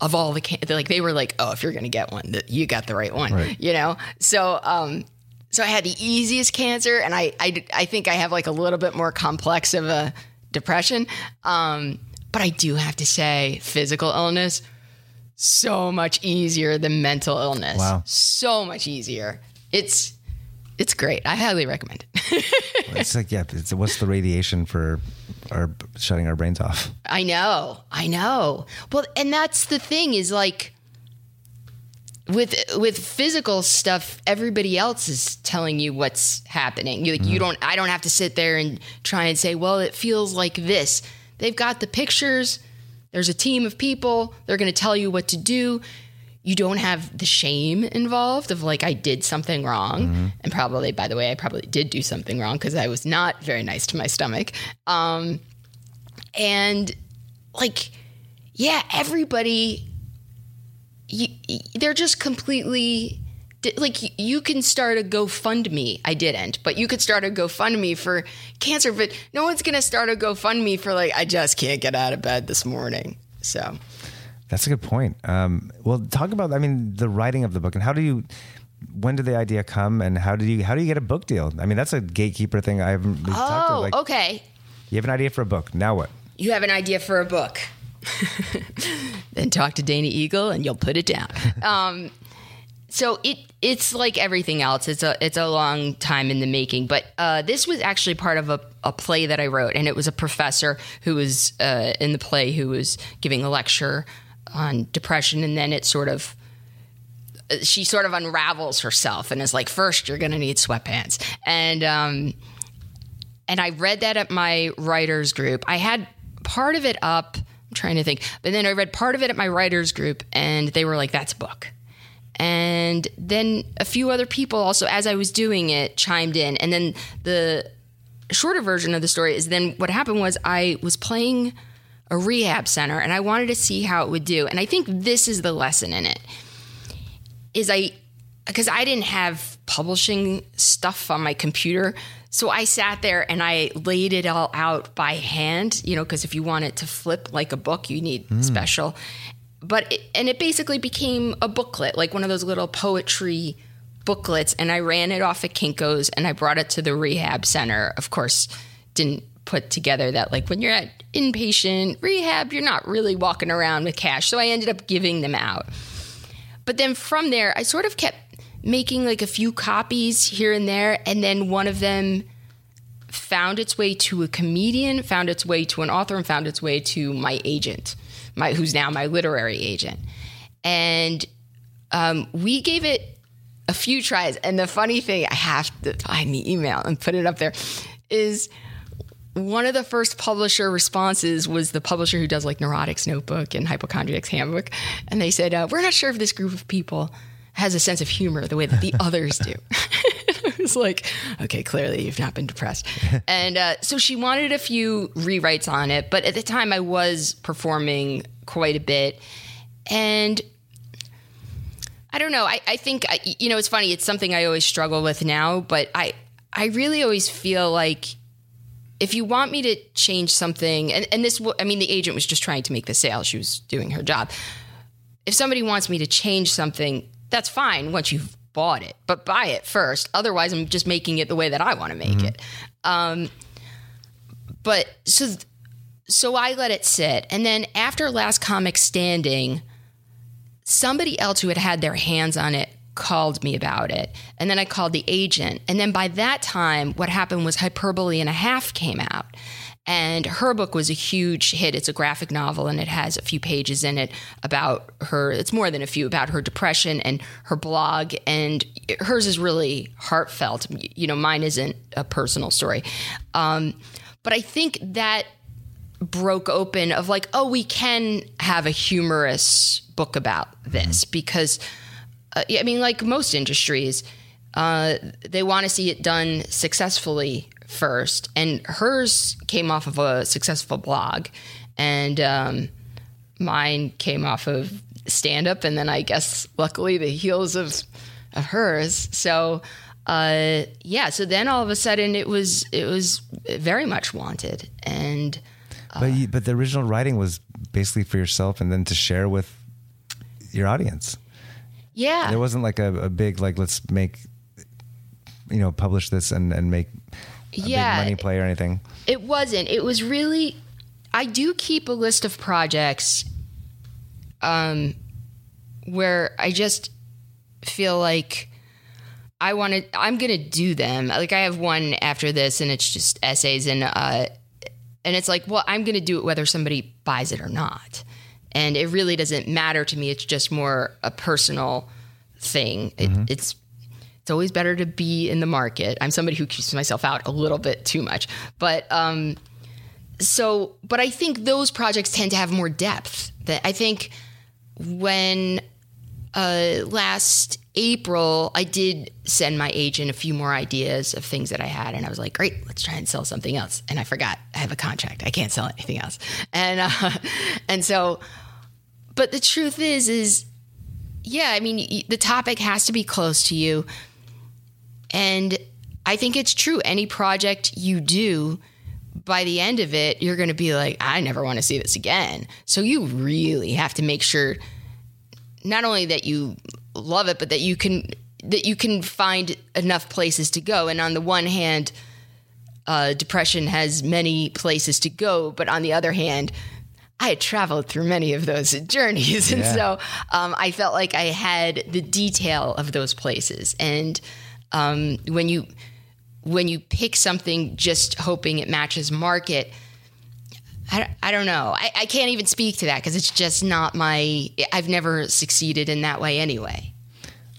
of all the can- like they were like, oh, if you're gonna get one, you got the right one, Right. you know. So um, so I had the easiest cancer, and I I I think I have like a little bit more complex of a depression. Um, but I do have to say, physical illness so much easier than mental illness. Wow. so much easier. It's it's great. I highly recommend it. It's like yeah, it's, what's the radiation for our shutting our brains off? I know. I know. Well, and that's the thing is like with with physical stuff, everybody else is telling you what's happening. You like you mm-hmm. don't I don't have to sit there and try and say, "Well, it feels like this." They've got the pictures. There's a team of people. They're going to tell you what to do. You don't have the shame involved of like I did something wrong. And probably by the way, I probably did do something wrong because I was not very nice to my stomach. Um and like yeah everybody you, they're just completely like you can start a gofundme i didn't but you could start a gofundme for cancer but no one's gonna start a gofundme for like i just can't get out of bed this morning so That's a good point. Um, well, talk about I mean the writing of the book and how do you. When did the idea come, and how do you how do you get a book deal? I mean, that's a gatekeeper thing. I haven't we've talked to. oh Like, okay you have an idea for a book. Now what? you have an idea for a book then talk to dana eagle and you'll put it down um, so it it's like everything else it's a it's a long time in the making but uh, this was actually part of a, a play that i wrote and it was a professor who was uh, in the play who was giving a lecture on depression and then it sort of she sort of unravels herself and is like first you're going to need sweatpants and um and I read that at my writers group. I had part of it up. I'm trying to think, but then I read part of it at my writers group, and they were like, "That's a book." And then a few other people also, as I was doing it, chimed in. And then the shorter version of the story is then what happened was I was playing a rehab center, and I wanted to see how it would do. And I think this is the lesson in it is I because I didn't have publishing stuff on my computer. So I sat there and I laid it all out by hand, you know, because if you want it to flip like a book, you need hmm. special. But it, and it basically became a booklet, like one of those little poetry booklets. And I ran it off at Kinko's and I brought it to the rehab center. Of course, didn't put together that like when you're at inpatient rehab, you're not really walking around with cash. So I ended up giving them out. But then from there, I sort of kept making like a few copies here and there. And then one of them found its way to a comedian, found its way to an author, and found its way to my agent, my who's now my literary agent. And um, we gave it a few tries. And the funny thing, I have to find the email and put it up there, is one of the first publisher responses was the publisher who does like Neurotics Notebook and Hypochondriac's Handbook. And they said, uh, We're not sure if this group of people has a sense of humor the way that the others do. was like, okay, clearly you've not been depressed. and uh, so she wanted a few rewrites on it, but at the time I was performing quite a bit. And I don't know. I, I think, I, you know, it's funny. It's something I always struggle with now, but I, I really always feel like if you want me to change something, and, and this, I mean, the agent was just trying to make the sale. She was doing her job. If somebody wants me to change something, that's fine once you've bought it, but buy it first. Otherwise, I'm just making it the way that I want to make it. Um, but so, so I let it sit. And then after Last Comic Standing, somebody else who had had their hands on it called me about it. And then I called the agent. And then by that time, what happened was Hyperbole and a Half came out. And her book was a huge hit. It's a graphic novel and it has a few pages in it about her, it's more than a few, about her depression and her blog. And hers is really heartfelt. You know, mine isn't a personal story. Um, but I think that broke open of like, oh, we can have a humorous book about this because, uh, I mean, like most industries, uh, they want to see it done successfully first. And hers came off of a successful blog, and um, mine came off of stand up. And then I guess, luckily, the heels of, of hers. So, uh, yeah, so then all of a sudden it was it was very much wanted, and But you, but the original writing was basically for yourself, and then to share with your audience. Yeah, There wasn't like a, a big like let's make you know publish this and and make a Yeah. big money play or anything. It wasn't. It was really. I do keep a list of projects, um, where I just feel like I want to. I'm gonna do them. Like I have one after this, and it's just essays, and uh, and it's like, well, I'm gonna do it whether somebody buys it or not, and it really doesn't matter to me. It's just more a personal thing. It, It's it's always better to be in the market. I'm somebody who keeps myself out a little bit too much, but um, so but I think those projects tend to have more depth. That I think when uh, last April I did send my agent a few more ideas of things that I had, and I was like, great, let's try and sell something else. And I forgot I have a contract; I can't sell anything else. And uh, and so, but the truth is, is yeah, I mean, the topic has to be close to you. And I think it's true. Any project you do, by the end of it, you're going to be like, I never want to see this again. So you really have to make sure not only that you love it, but that you can that you can find enough places to go. And on the one hand, uh, depression has many places to go, but on the other hand, I had traveled through many of those journeys, and Yeah. so um, I felt like I had the detail of those places. And um, when you when you pick something just hoping it matches market, I, I don't know. I, I can't even speak to that because it's just not my. I've never succeeded in that way anyway.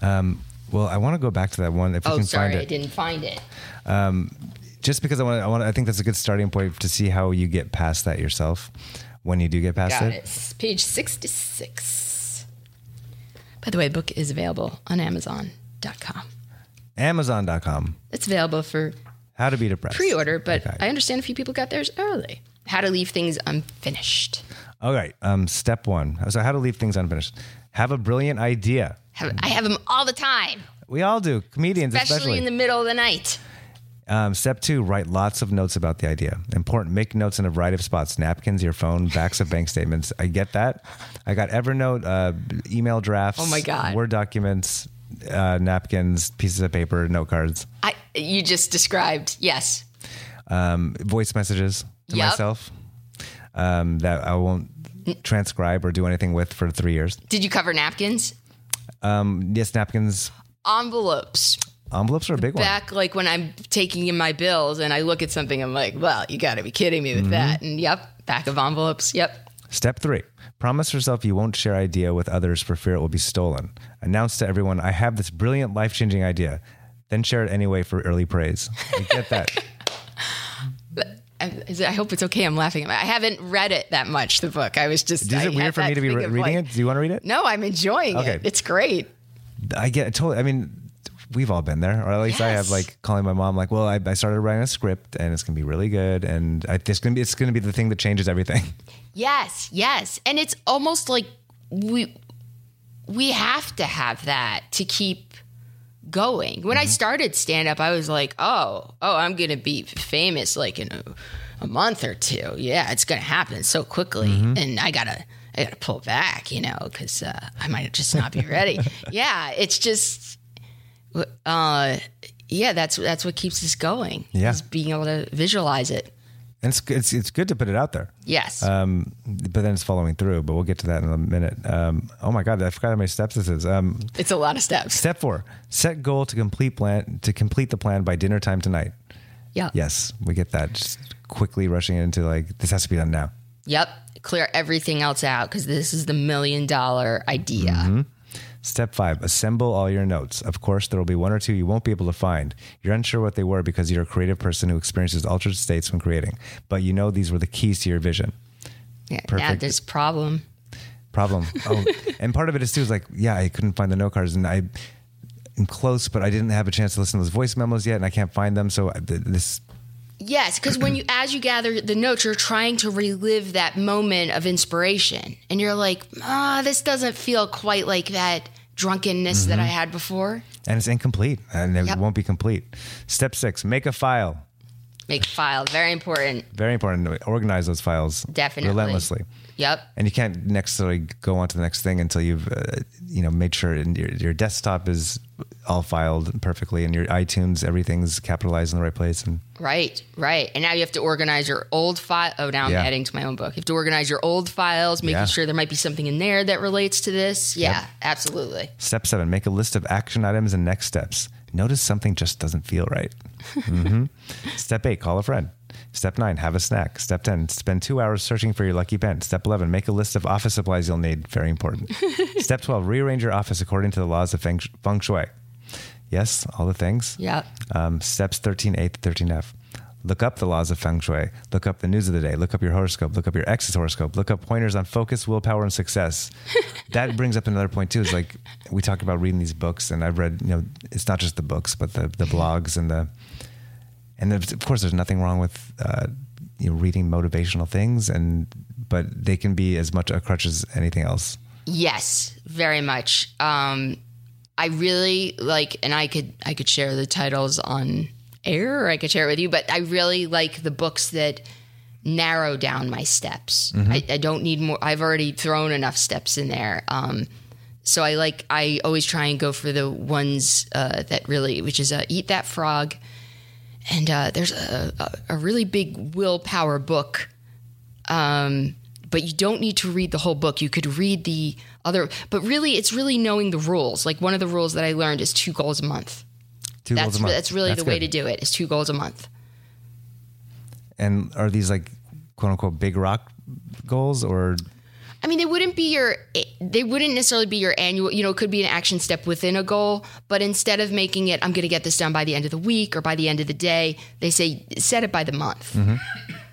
Well, I want to go back to that one if you Oh, can sorry, find I didn't find it. Just because I want, I want, I think that's a good starting point to see how you get past that yourself when you do get past Got it. it. Page 66. By the way, the book is available on Amazon.com. Amazon.com. It's available for How to be depressed. pre order, but Okay. I understand a few people got theirs early. How to leave things unfinished. All right. Um, step one. So, how to leave things unfinished. Have a brilliant idea. Have, I have them all the time, We all do. Comedians, especially, especially. in the middle of the night. Um, step two, write lots of notes about the idea. Important, make notes in a variety of spots napkins, your phone, backs of bank statements. I get that. I got Evernote, uh, email drafts, Oh my God. Word documents, uh, napkins, pieces of paper, note cards, I you just described. Yes. um, voice messages to Yep. myself um, that I won't transcribe or do anything with for three years. Did you cover napkins? Um, yes, napkins, Envelopes. Envelopes are a big one. Back like when I'm taking in my bills and I look at something, I'm like, well, you got to be kidding me with Mm-hmm. that. And yep, back of envelopes. Yep. Step three promise yourself you won't share idea with others for fear it will be stolen. Announce to everyone, I have this brilliant, life changing idea. Then share it anyway for early praise. I get that. I, is it- I hope it's okay. I'm laughing. I haven't read it that much. The book. I was just. Is I it weird for me to be re- reading like- it? Do you want to read it? No, I'm enjoying Okay. it. It's great. I get it totally. I mean, we've all been there, or at least I have. Like calling my mom, like, "Well, I, I started writing a script, and it's gonna be really good, and I, it's gonna be it's gonna be the thing that changes everything." Yes, yes. And it's almost like we we have to have that to keep going. When I started stand up, I was like, "Oh, oh, I'm going to be famous like in a, a month or two. Yeah, it's going to happen so quickly." And I got to I got to pull back, you know, cuz uh, I might just not be ready. yeah, it's just uh yeah, that's that's what keeps us going. Yeah. Is being able to visualize it. And it's it's it's good to put it out there. Yes. Um, but then it's following through. But we'll get to that in a minute. Um, oh my god, I forgot how many steps this is. Um, it's a lot of steps. step four: set goal to complete plan to complete the plan by dinner time tonight. Yeah. Yes, we get that. Just quickly rushing into like this has to be done now. Yep. Clear everything else out because this is the million dollar idea. Step five: assemble all your notes. Of course, there will be one or two you won't be able to find. You're unsure what they were because you're a creative person who experiences altered states when creating, but you know these were the keys to your vision. Yeah. Perfect. there's problem. problem. Oh, and part of it is too is like, yeah, I couldn't find the note cards, and I am close, but I didn't have a chance to listen to those voice memos yet, and I can't find them. So uh, this, Yes, because when you as you gather the notes, you're trying to relive that moment of inspiration, and you're like, ah, this doesn't feel quite like that drunkenness that I had before. and it's incomplete, and it Yep. won't be complete. Step six: make a file. Make file, very important. Very important. to Organize those files Definitely. relentlessly. Yep. And you can't necessarily go on to the next thing until you've, uh, you know, made sure your, your desktop is all filed perfectly, and your iTunes everything's capitalized in the right place. And Right, right. And now you have to organize your old file. Oh, now I'm Yeah. adding to my own book. You have to organize your old files, making Yeah. sure there might be something in there that relates to this. Yeah, Yep. absolutely. Step seven, make a list of action items and next steps. Notice something just doesn't feel right. hmm Step eight, call a friend. Step nine, have a snack. Step 10, spend two hours searching for your lucky pen. Step 11, make a list of office supplies you'll need. Very important. Step 12, rearrange your office according to the laws of feng, feng shui. Yes, all the things. Yep. Um, steps 13A to 13F. Look up the laws of feng shui. Look up the news of the day. Look up your horoscope. Look up your ex's horoscope. Look up pointers on focus, willpower, and success. that brings up another point too. Is like we talk about reading these books, and I've read. You know, it's not just the books, but the the blogs and the and of course, there's nothing wrong with uh, you know reading motivational things, and but they can be as much a crutch as anything else. Yes, very much. Um, I really like, and I could I could share the titles on air, or I could share it with you. But I really like the books that narrow down my steps. I, I don't need more. I've already thrown enough steps in there. Um, so I like. I always try and go for the ones uh, that really, which is uh, Eat That Frog, and uh, there's a, a, a really big willpower book um, but you don't need to read the whole book. You could read the other, but really, it's really knowing the rules. Like one of the rules that I learned is two goals a month. Two That's goals a month. that's really That's the way to do it. Is two goals a month. And are these like quote unquote big rock goals or I mean, they wouldn't be your, they wouldn't necessarily be your annual, you know, it could be an action step within a goal, but instead of making it, I'm going to get this done by the end of the week or by the end of the day, they say set it by the month. Mm-hmm.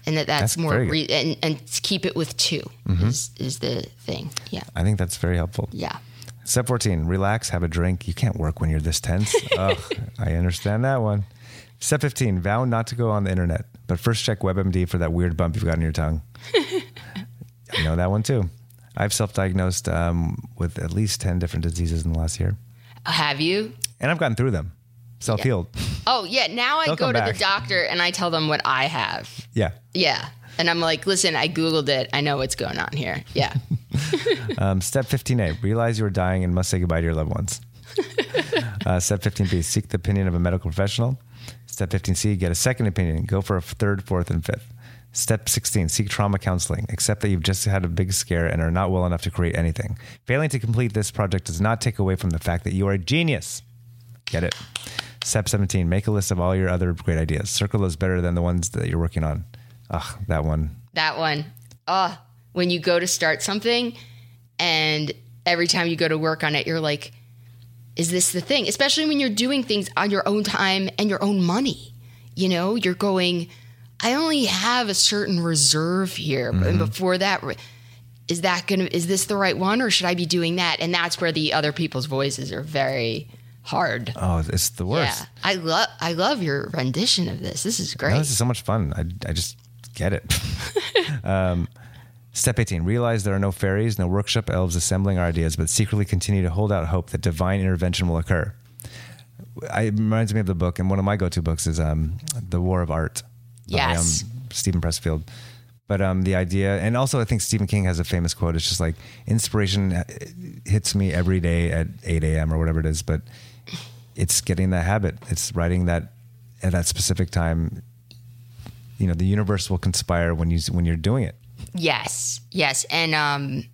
And that that's, That's more, re- and, and keep it with 2 mm-hmm. is, is the thing. Yeah. I think that's very helpful. Yeah. Step 14, relax, have a drink. You can't work when you're this tense. Ugh, I understand that one. Step 15, vow not to go on the internet, but first check WebMD for that weird bump you've got in your tongue. I know that one too. I've self diagnosed um, with at least 10 different diseases in the last year, Have you? and I've gotten through them. Self healed. Oh yeah, now I They'll go to back. the doctor and I tell them what I have. Yeah. Yeah. And I'm like, listen, I Googled it. I know what's going on here. Yeah. Um, step 15A, realize you are dying and must say goodbye to your loved ones. uh, step 15B, seek the opinion of a medical professional. Step 15C, get a second opinion. Go for a third, fourth, and fifth. Step 16, seek trauma counseling. Accept that you've just had a big scare and are not well enough to create anything. Failing to complete this project does not take away from the fact that you are a genius. Get it? Step 17, make a list of all your other great ideas. Circle those better than the ones that you're working on. Ugh, that one. that one. Oh, when you go to start something and every time you go to work on it, you're like, is this the thing? Especially when you're doing things on your own time and your own money. You know, you're going, I only have a certain reserve here. And before that, is that going to, is this the right one or should I be doing that? And that's where the other people's voices are very hard. Oh, it's the worst. Yeah, I love I love your rendition of this. This is great. No, this is so much fun. I, I just get it. um, step 18 realize there are no fairies, no workshop elves assembling our ideas, but secretly continue to hold out hope that divine intervention will occur. I, it reminds me of the book, and one of my go to books is um, The War of Art by Yes. um, Steven Pressfield. But um, the idea, and also I think Stephen King has a famous quote. It's just like inspiration uh, hits me every day at 8 a.m. or whatever it is. But it's getting that habit. It's writing that at that specific time. You know, the universe will conspire when you when you're doing it. Yes, yes, and um,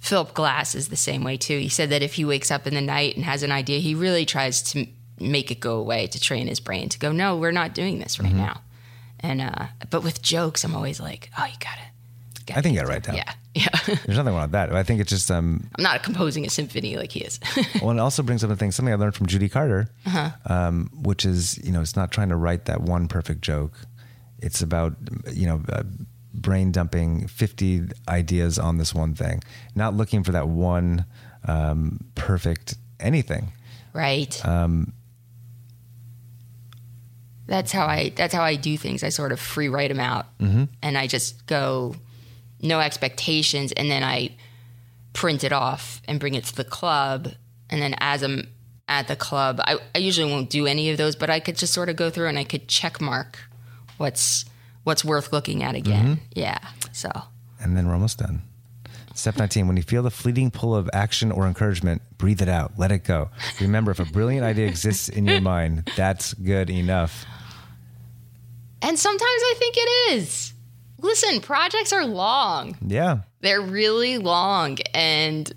Philip Glass is the same way too. He said that if he wakes up in the night and has an idea, he really tries to make it go away to train his brain to go. No, we're not doing this right now. And uh, but with jokes, I'm always like, oh, you got it. I think you got to write down. Yeah, yeah. There's nothing wrong with that. I think it's just um, I'm not composing a symphony like he is. well, it also brings up a thing, something I learned from Judy Carter, um, which is, you know, it's not trying to write that one perfect joke. It's about, you know, uh, brain dumping 50 ideas on this one thing, not looking for that one um, perfect anything. right. that's how I. That's how I do things. I sort of free write them out, and I just go, no expectations, and then I print it off and bring it to the club, and then as I'm at the club, I, I usually won't do any of those, but I could just sort of go through and I could check mark what's what's worth looking at again. Yeah. So And then we're almost done. Step 19, when you feel the fleeting pull of action or encouragement, breathe it out, let it go. Remember, if a brilliant idea exists in your mind, that's good enough. And sometimes I think it is. Listen, projects are long. Yeah. They're really long and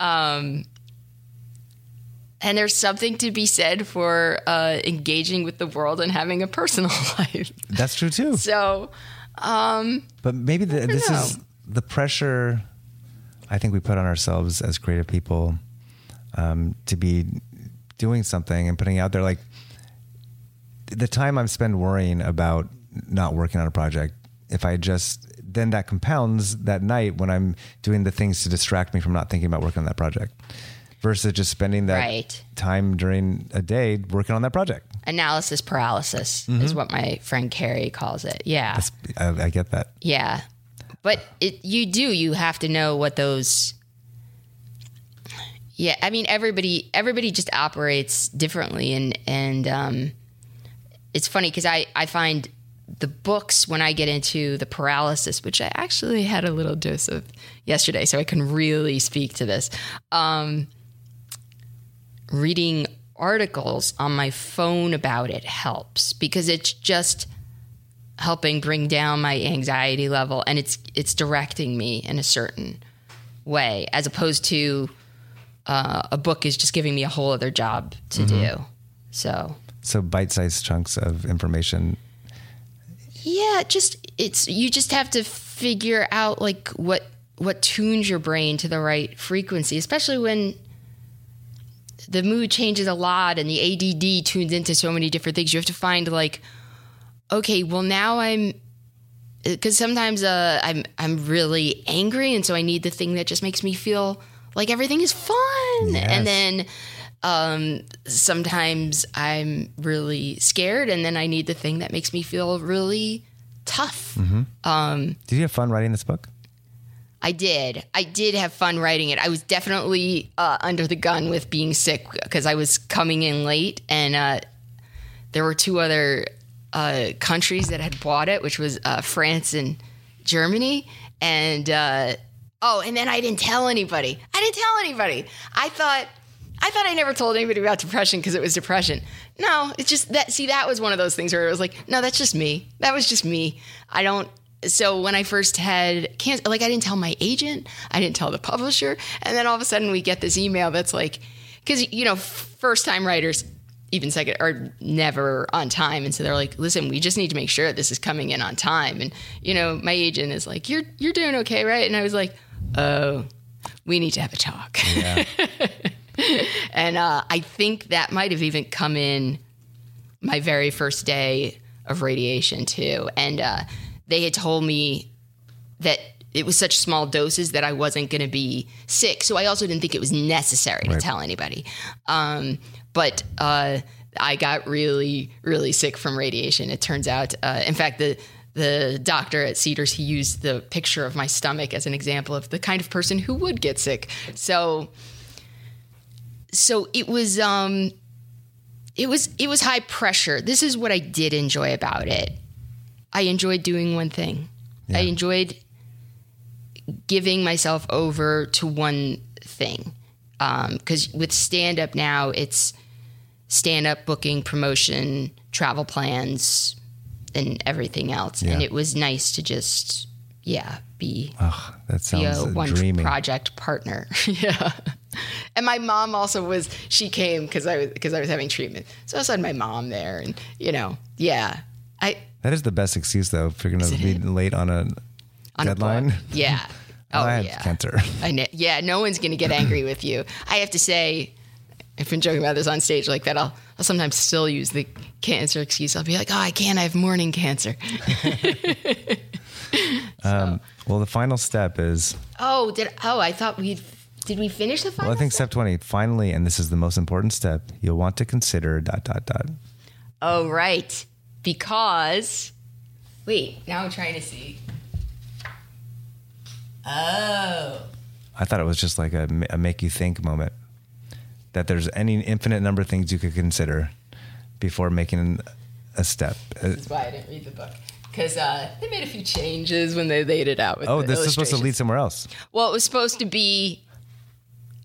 um and there's something to be said for uh, engaging with the world and having a personal life. That's true too. So, um, But maybe the, this know. is the pressure I think we put on ourselves as creative people um, to be doing something and putting it out there. Like the time I've spent worrying about not working on a project, if I just then that compounds that night when I'm doing the things to distract me from not thinking about working on that project versus just spending that Right. time during a day working on that project. analysis paralysis is what my friend Carrie calls it. Yeah. I, I get that. Yeah. But it you do you have to know what those Yeah, I mean everybody everybody just operates differently and and um it's funny cuz I I find the books when I get into the paralysis which I actually had a little dose of yesterday so I can really speak to this. Um reading articles on my phone about it helps because it's just helping bring down my anxiety level and it's it's directing me in a certain way as opposed to uh, a book is just giving me a whole other job to do so So bite-sized chunks of information. yeah just it's you just have to figure out like what what tunes your brain to the right frequency especially when the mood changes a lot and the ADD tunes into so many different things you have to find like okay well now I'm because sometimes uh, I'm I'm really angry and so I need the thing that just makes me feel like everything is fun Yes. and then um, sometimes I'm really scared and then I need the thing that makes me feel really tough. Did you have fun writing this book? I did. I did have fun writing it. I was definitely uh, under the gun with being sick because I was coming in late, and uh, there were two other uh, countries that had bought it, which was uh, France and Germany. And uh, oh, and then I didn't tell anybody. I didn't tell anybody. I thought. I thought I never told anybody about depression because it was depression. No, it's just that. See, that was one of those things where it was like, no, that's just me. That was just me. I don't. So when I first had cancer, like I didn't tell my agent, I didn't tell the publisher, and then all of a sudden we get this email that's like, because you know, first time writers, even second, are never on time, and so they're like, listen, we just need to make sure this is coming in on time, and you know, my agent is like, you're you're doing okay, right? And I was like, oh, we need to have a talk. and uh, I think that might have even come in my very first day of radiation too. And uh, they had told me that it was such small doses that I wasn't going to be sick. So I also didn't think it was necessary to tell anybody. Um, but uh, I got really, really sick from radiation. It turns out, uh, in fact, the the doctor at Cedars he used the picture of my stomach as an example of the kind of person who would get sick. So, so it was. Um, it was it was high pressure. This is what I did enjoy about it. I enjoyed doing one thing. I enjoyed giving myself over to one thing. Um, because with stand up now, it's stand up booking, promotion, travel plans, and everything else. And it was nice to just, yeah, be Oh, that be a one dreamy. project partner. yeah. And my mom also was. She came because I was because I was having treatment. So I had my mom there, and you know, yeah, I That is the best excuse though if you're going to be late on a on deadline. book. Yeah. Oh I yeah. cancer. I know. Yeah. No one's gonna get angry with you. I have to say, I've been joking about this on stage like that. I'll I'll sometimes still use the cancer excuse. I'll be like, oh, I can't. I have morning cancer. Um, well, the final step is Oh, did oh I thought we did we finish the final? well, I think step 20. Finally, and this is the most important step, you'll want to consider dot dot dot. Oh, right. Because, wait, now I'm trying to see. Oh. I thought it was just like a, a make you think moment. That there's any infinite number of things you could consider before making a step. Uh, That's why I didn't read the book. Because uh, they made a few changes when they laid it out. With oh, the this is supposed to lead somewhere else. Well, it was supposed to be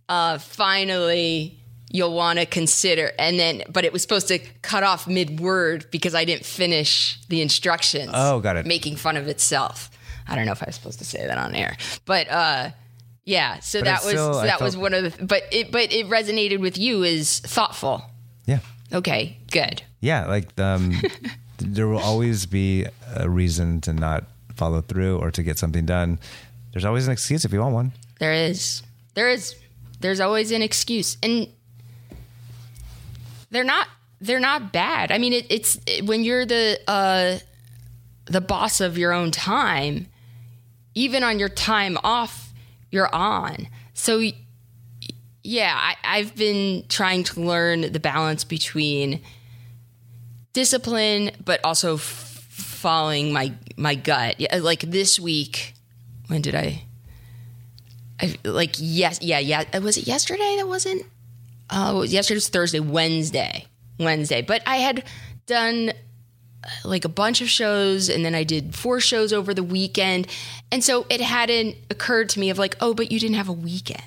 uh, finally you'll want to consider and then but it was supposed to cut off mid-word because i didn't finish the instructions Oh, got it. making fun of itself i don't know if i was supposed to say that on air but uh yeah so But that was still- so that was one of the but it but it resonated with you is thoughtful Yeah. okay good Yeah, like um, there will always be a reason to not follow through or to get something done. There's always an excuse if you want one. There is. There is. There's always an excuse, and they're not. They're not bad. I mean, it, it's when you're the uh, the boss of your own time. Even on your time off, you're on. So, yeah, I, I've been trying to learn the balance between discipline, but also f- following my my gut. Yeah, Like this week, when did I? I like yes, yeah, yeah. Was it yesterday? That wasn't. Oh, yesterday was Thursday, Wednesday, Wednesday. But I had done uh, like a bunch of shows, and then I did four shows over the weekend, and so it hadn't occurred to me of like, oh, but you didn't have a weekend.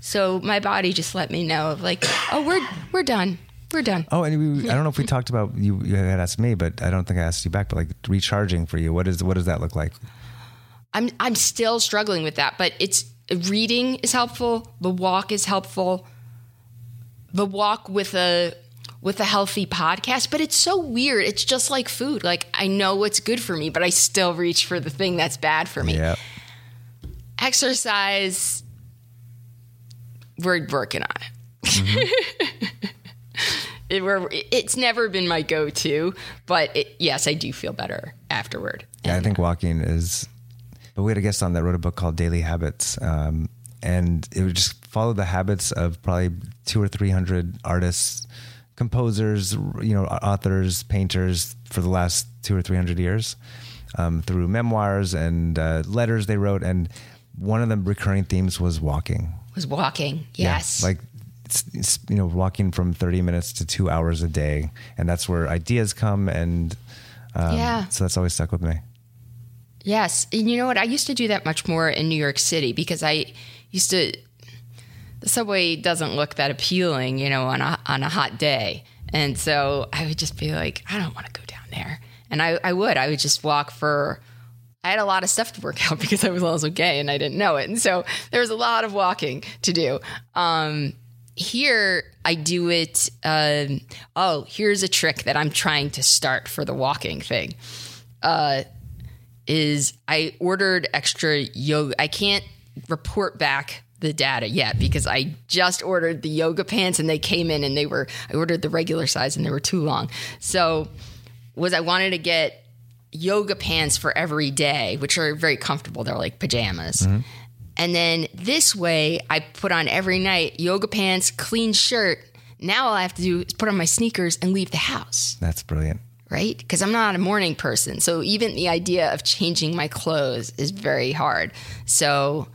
So my body just let me know of like, oh, we're we're done, we're done. Oh, and we, I don't know if we talked about you. You had asked me, but I don't think I asked you back. But like recharging for you, what is what does that look like? I'm I'm still struggling with that, but it's reading is helpful. The walk is helpful. The walk with a with a healthy podcast, but it's so weird. It's just like food. Like I know what's good for me, but I still reach for the thing that's bad for me. Yeah, Exercise we're working on it. it we're, it's never been my go-to, but it, yes, I do feel better afterward. yeah. I think walking is. But we had a guest on that wrote a book called Daily Habits, um, and it would just follow the habits of probably two or three hundred artists, composers, you know, authors, painters for the last two or three hundred years, um, through memoirs and uh, letters they wrote, and one of the recurring themes was walking. Was walking. Yeah, Yes. like it's, it's, you know, walking from 30 minutes to two hours a day. And that's where ideas come. And um, Yeah. so that's always stuck with me. Yes. And you know what? I used to do that much more in New York City because I used to the subway doesn't look that appealing, you know, on a on a hot day. And so I would just be like, I don't want to go down there. And I, I would. I would just walk for I had a lot of stuff to work out because I was also gay and I didn't know it. And so there was a lot of walking to do. Um, here, I do it. Um, oh, here's a trick that I'm trying to start for the walking thing. Uh, is I ordered extra yoga. I can't report back the data yet because I just ordered the yoga pants and they came in and they were I ordered the regular size and they were too long. So was I wanted to get yoga pants for every day, which are very comfortable. They're like pajamas. Mm-hmm. And then this way, I put on every night yoga pants, clean shirt. Now all I have to do is put on my sneakers and leave the house, That's brilliant. right? Because I'm not a morning person. So even the idea of changing my clothes is very hard. So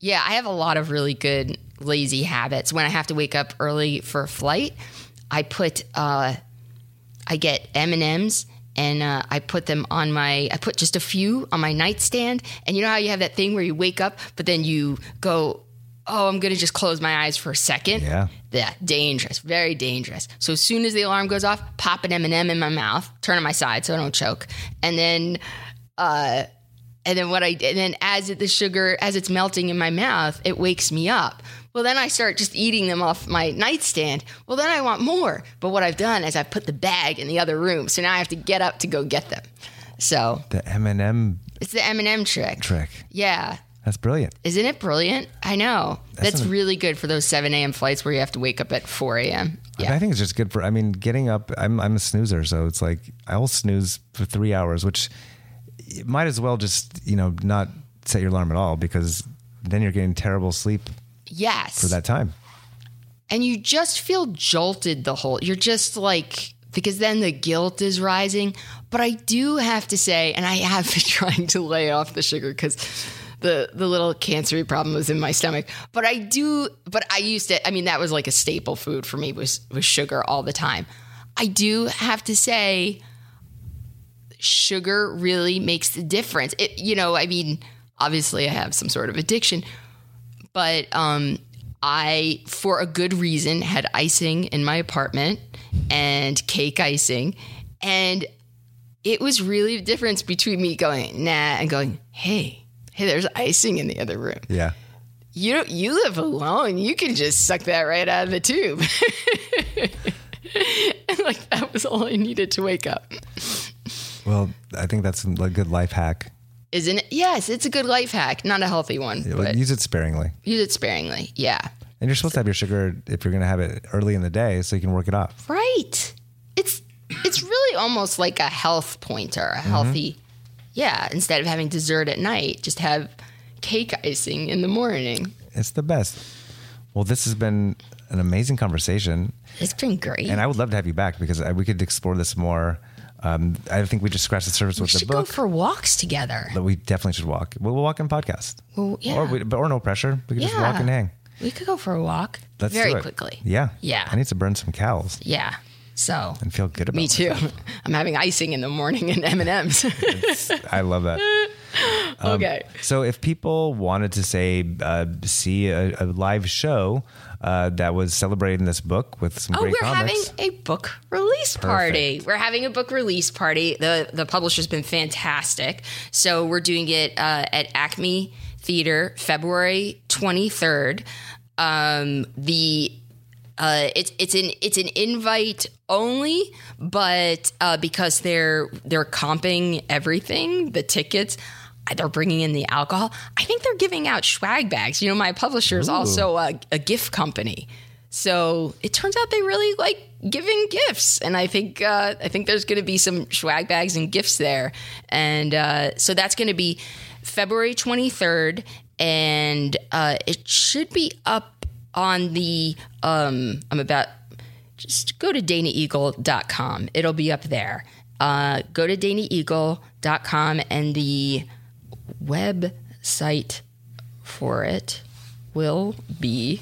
yeah, I have a lot of really good lazy habits. When I have to wake up early for a flight, I put uh, I get M and M's and uh, I put them on my I put just a few on my nightstand. And you know how you have that thing where you wake up, but then you go, oh, I'm gonna just close my eyes for a second. Yeah. Yeah, dangerous, very dangerous. So as soon as the alarm goes off, pop an M and m in my mouth, turn on my side so I don't choke, and then, uh, and then what I did, and then as it, the sugar as it's melting in my mouth, it wakes me up. Well, then I start just eating them off my nightstand. Well, then I want more. But what I've done is I've put the bag in the other room, so now I have to get up to go get them. So The M and M, it's the M and m trick. trick. Yeah. That's brilliant. Isn't it brilliant? I know. That's, an- really good for those 7 a.m. flights where you have to wake up at 4 a.m. Yeah. I think it's just good for. I mean, getting up. I'm I'm a snoozer, so it's like I'll snooze for three hours, which you might as well just you know not set your alarm at all because then you're getting terrible sleep yes. for that time. and you just feel jolted the whole you're just like because then the guilt is rising but i do have to say and i have been trying to lay off the sugar because the the little cancery problem was in my stomach but i do but i used to i mean that was like a staple food for me was was sugar all the time i do have to say sugar really makes the difference it, you know i mean obviously i have some sort of addiction but um, I, for a good reason, had icing in my apartment and cake icing, and it was really the difference between me going nah and going hey, hey, there's icing in the other room. Yeah. You you live alone. You can just suck that right out of the tube. and like that was all I needed to wake up. Well, I think that's a good life hack. Isn't it? Yes, it's a good life hack, not a healthy one, but Use it sparingly. use it sparingly. Yeah. And you're supposed to have your sugar if you're going to have it early in the day so you can work it off. Right. It's it's really almost like a health pointer, a healthy. Mm-hmm. Yeah, instead of having dessert at night, just have cake icing in the morning. It's the best. Well, this has been an amazing conversation, It's been great. and I would love to have you back because we could explore this more. Um, I think we just scratched the surface we with the book. We should go for walks together. but we definitely should walk. We'll, we'll walk in podcast, Well, yeah. or we, or no pressure. We can just walk and hang. We could go for a walk Let's very do it. quickly. Yeah, Yeah. I need to burn some calories Yeah. So and feel good about. me too. I'm having icing in the morning and M and M's. I love that. Um, Okay. So if people wanted to say uh, see a, a live show uh, that was celebrating this book with some Oh, great we're comics, having a book release party. We're having a book release party. the The publisher's been fantastic, so we're doing it uh, at Acme Theater, February twenty third. Um, the uh, it's it's an it's an invite only, but uh, because they're they're comping everything, the tickets, they're bringing in the alcohol. I think they're giving out swag bags. You know, my publisher is also a, a gift company, so it turns out they really like giving gifts, and I think uh, I think there's going to be some swag bags and gifts there, and uh, so that's going to be February 23rd, and uh, it should be up on the um I'm about just go to danaeagle.com. It'll be up there. Uh, go to danaeagle.com and the website for it will be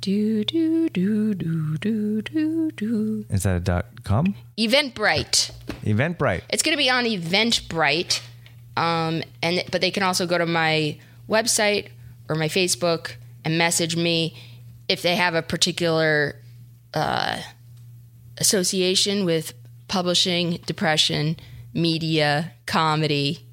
do do do do do do do is that a dot com? Eventbrite. Eventbrite. It's going to be on Eventbrite, um, and but they can also go to my website or my Facebook and message me if they have a particular uh, association with publishing, depression, media, comedy.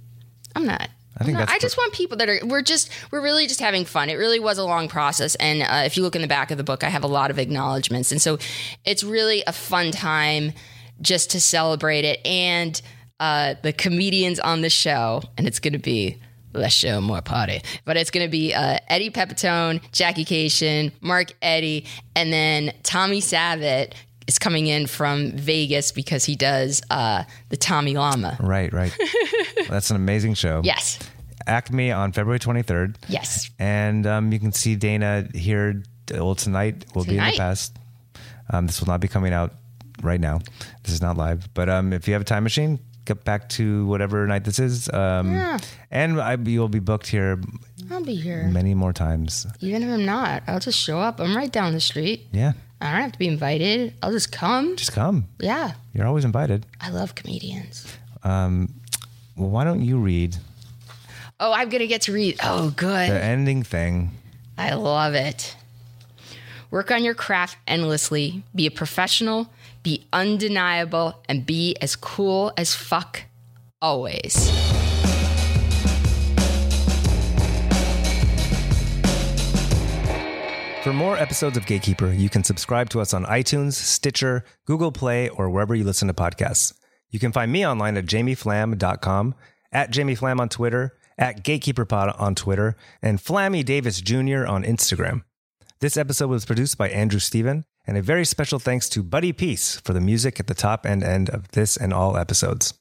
I'm not. I think that's I just want people that are. We're just. We're really just having fun. It really was a long process, and uh, if you look in the back of the book, I have a lot of acknowledgments, and so it's really a fun time just to celebrate it. And uh, the comedians on the show, and it's going to be less show, more party. But it's going to be uh, Eddie Pepitone, Jackie Kashian, Mark Eddy, and then Tommy Savitt is coming in from Vegas because he does uh, the Tommy Llama. Right, right. That's an amazing show. Yes, Acme on February 23rd. yes. And um, you can see Dana here. Well, tonight will be in the past. Um, this will not be coming out right now. This is not live. But um, if you have a time machine, get back to whatever night this is. Um, Yeah. And I, you'll be booked here I'll be here. many more times. Even if I'm not, I'll just show up. I'm right down the street. Yeah, I don't have to be invited. I'll just come. just come. Yeah, You're always invited. I love comedians. Um, well, why don't you read Oh, I'm gonna get to read. Oh, good. the ending thing? I love it. Work on your craft endlessly. Be a professional. Be undeniable, and be as cool as fuck always. For more episodes of Gatekeeper, you can subscribe to us on iTunes, Stitcher, Google Play, or wherever you listen to podcasts. You can find me online at jamieflam.com, at jamieflam on Twitter, at gatekeeperpod on Twitter, and Flammy Davis Jr. on Instagram. This episode was produced by Andrew Steven, and a very special thanks to Buddy Peace for the music at the top and end of this and all episodes.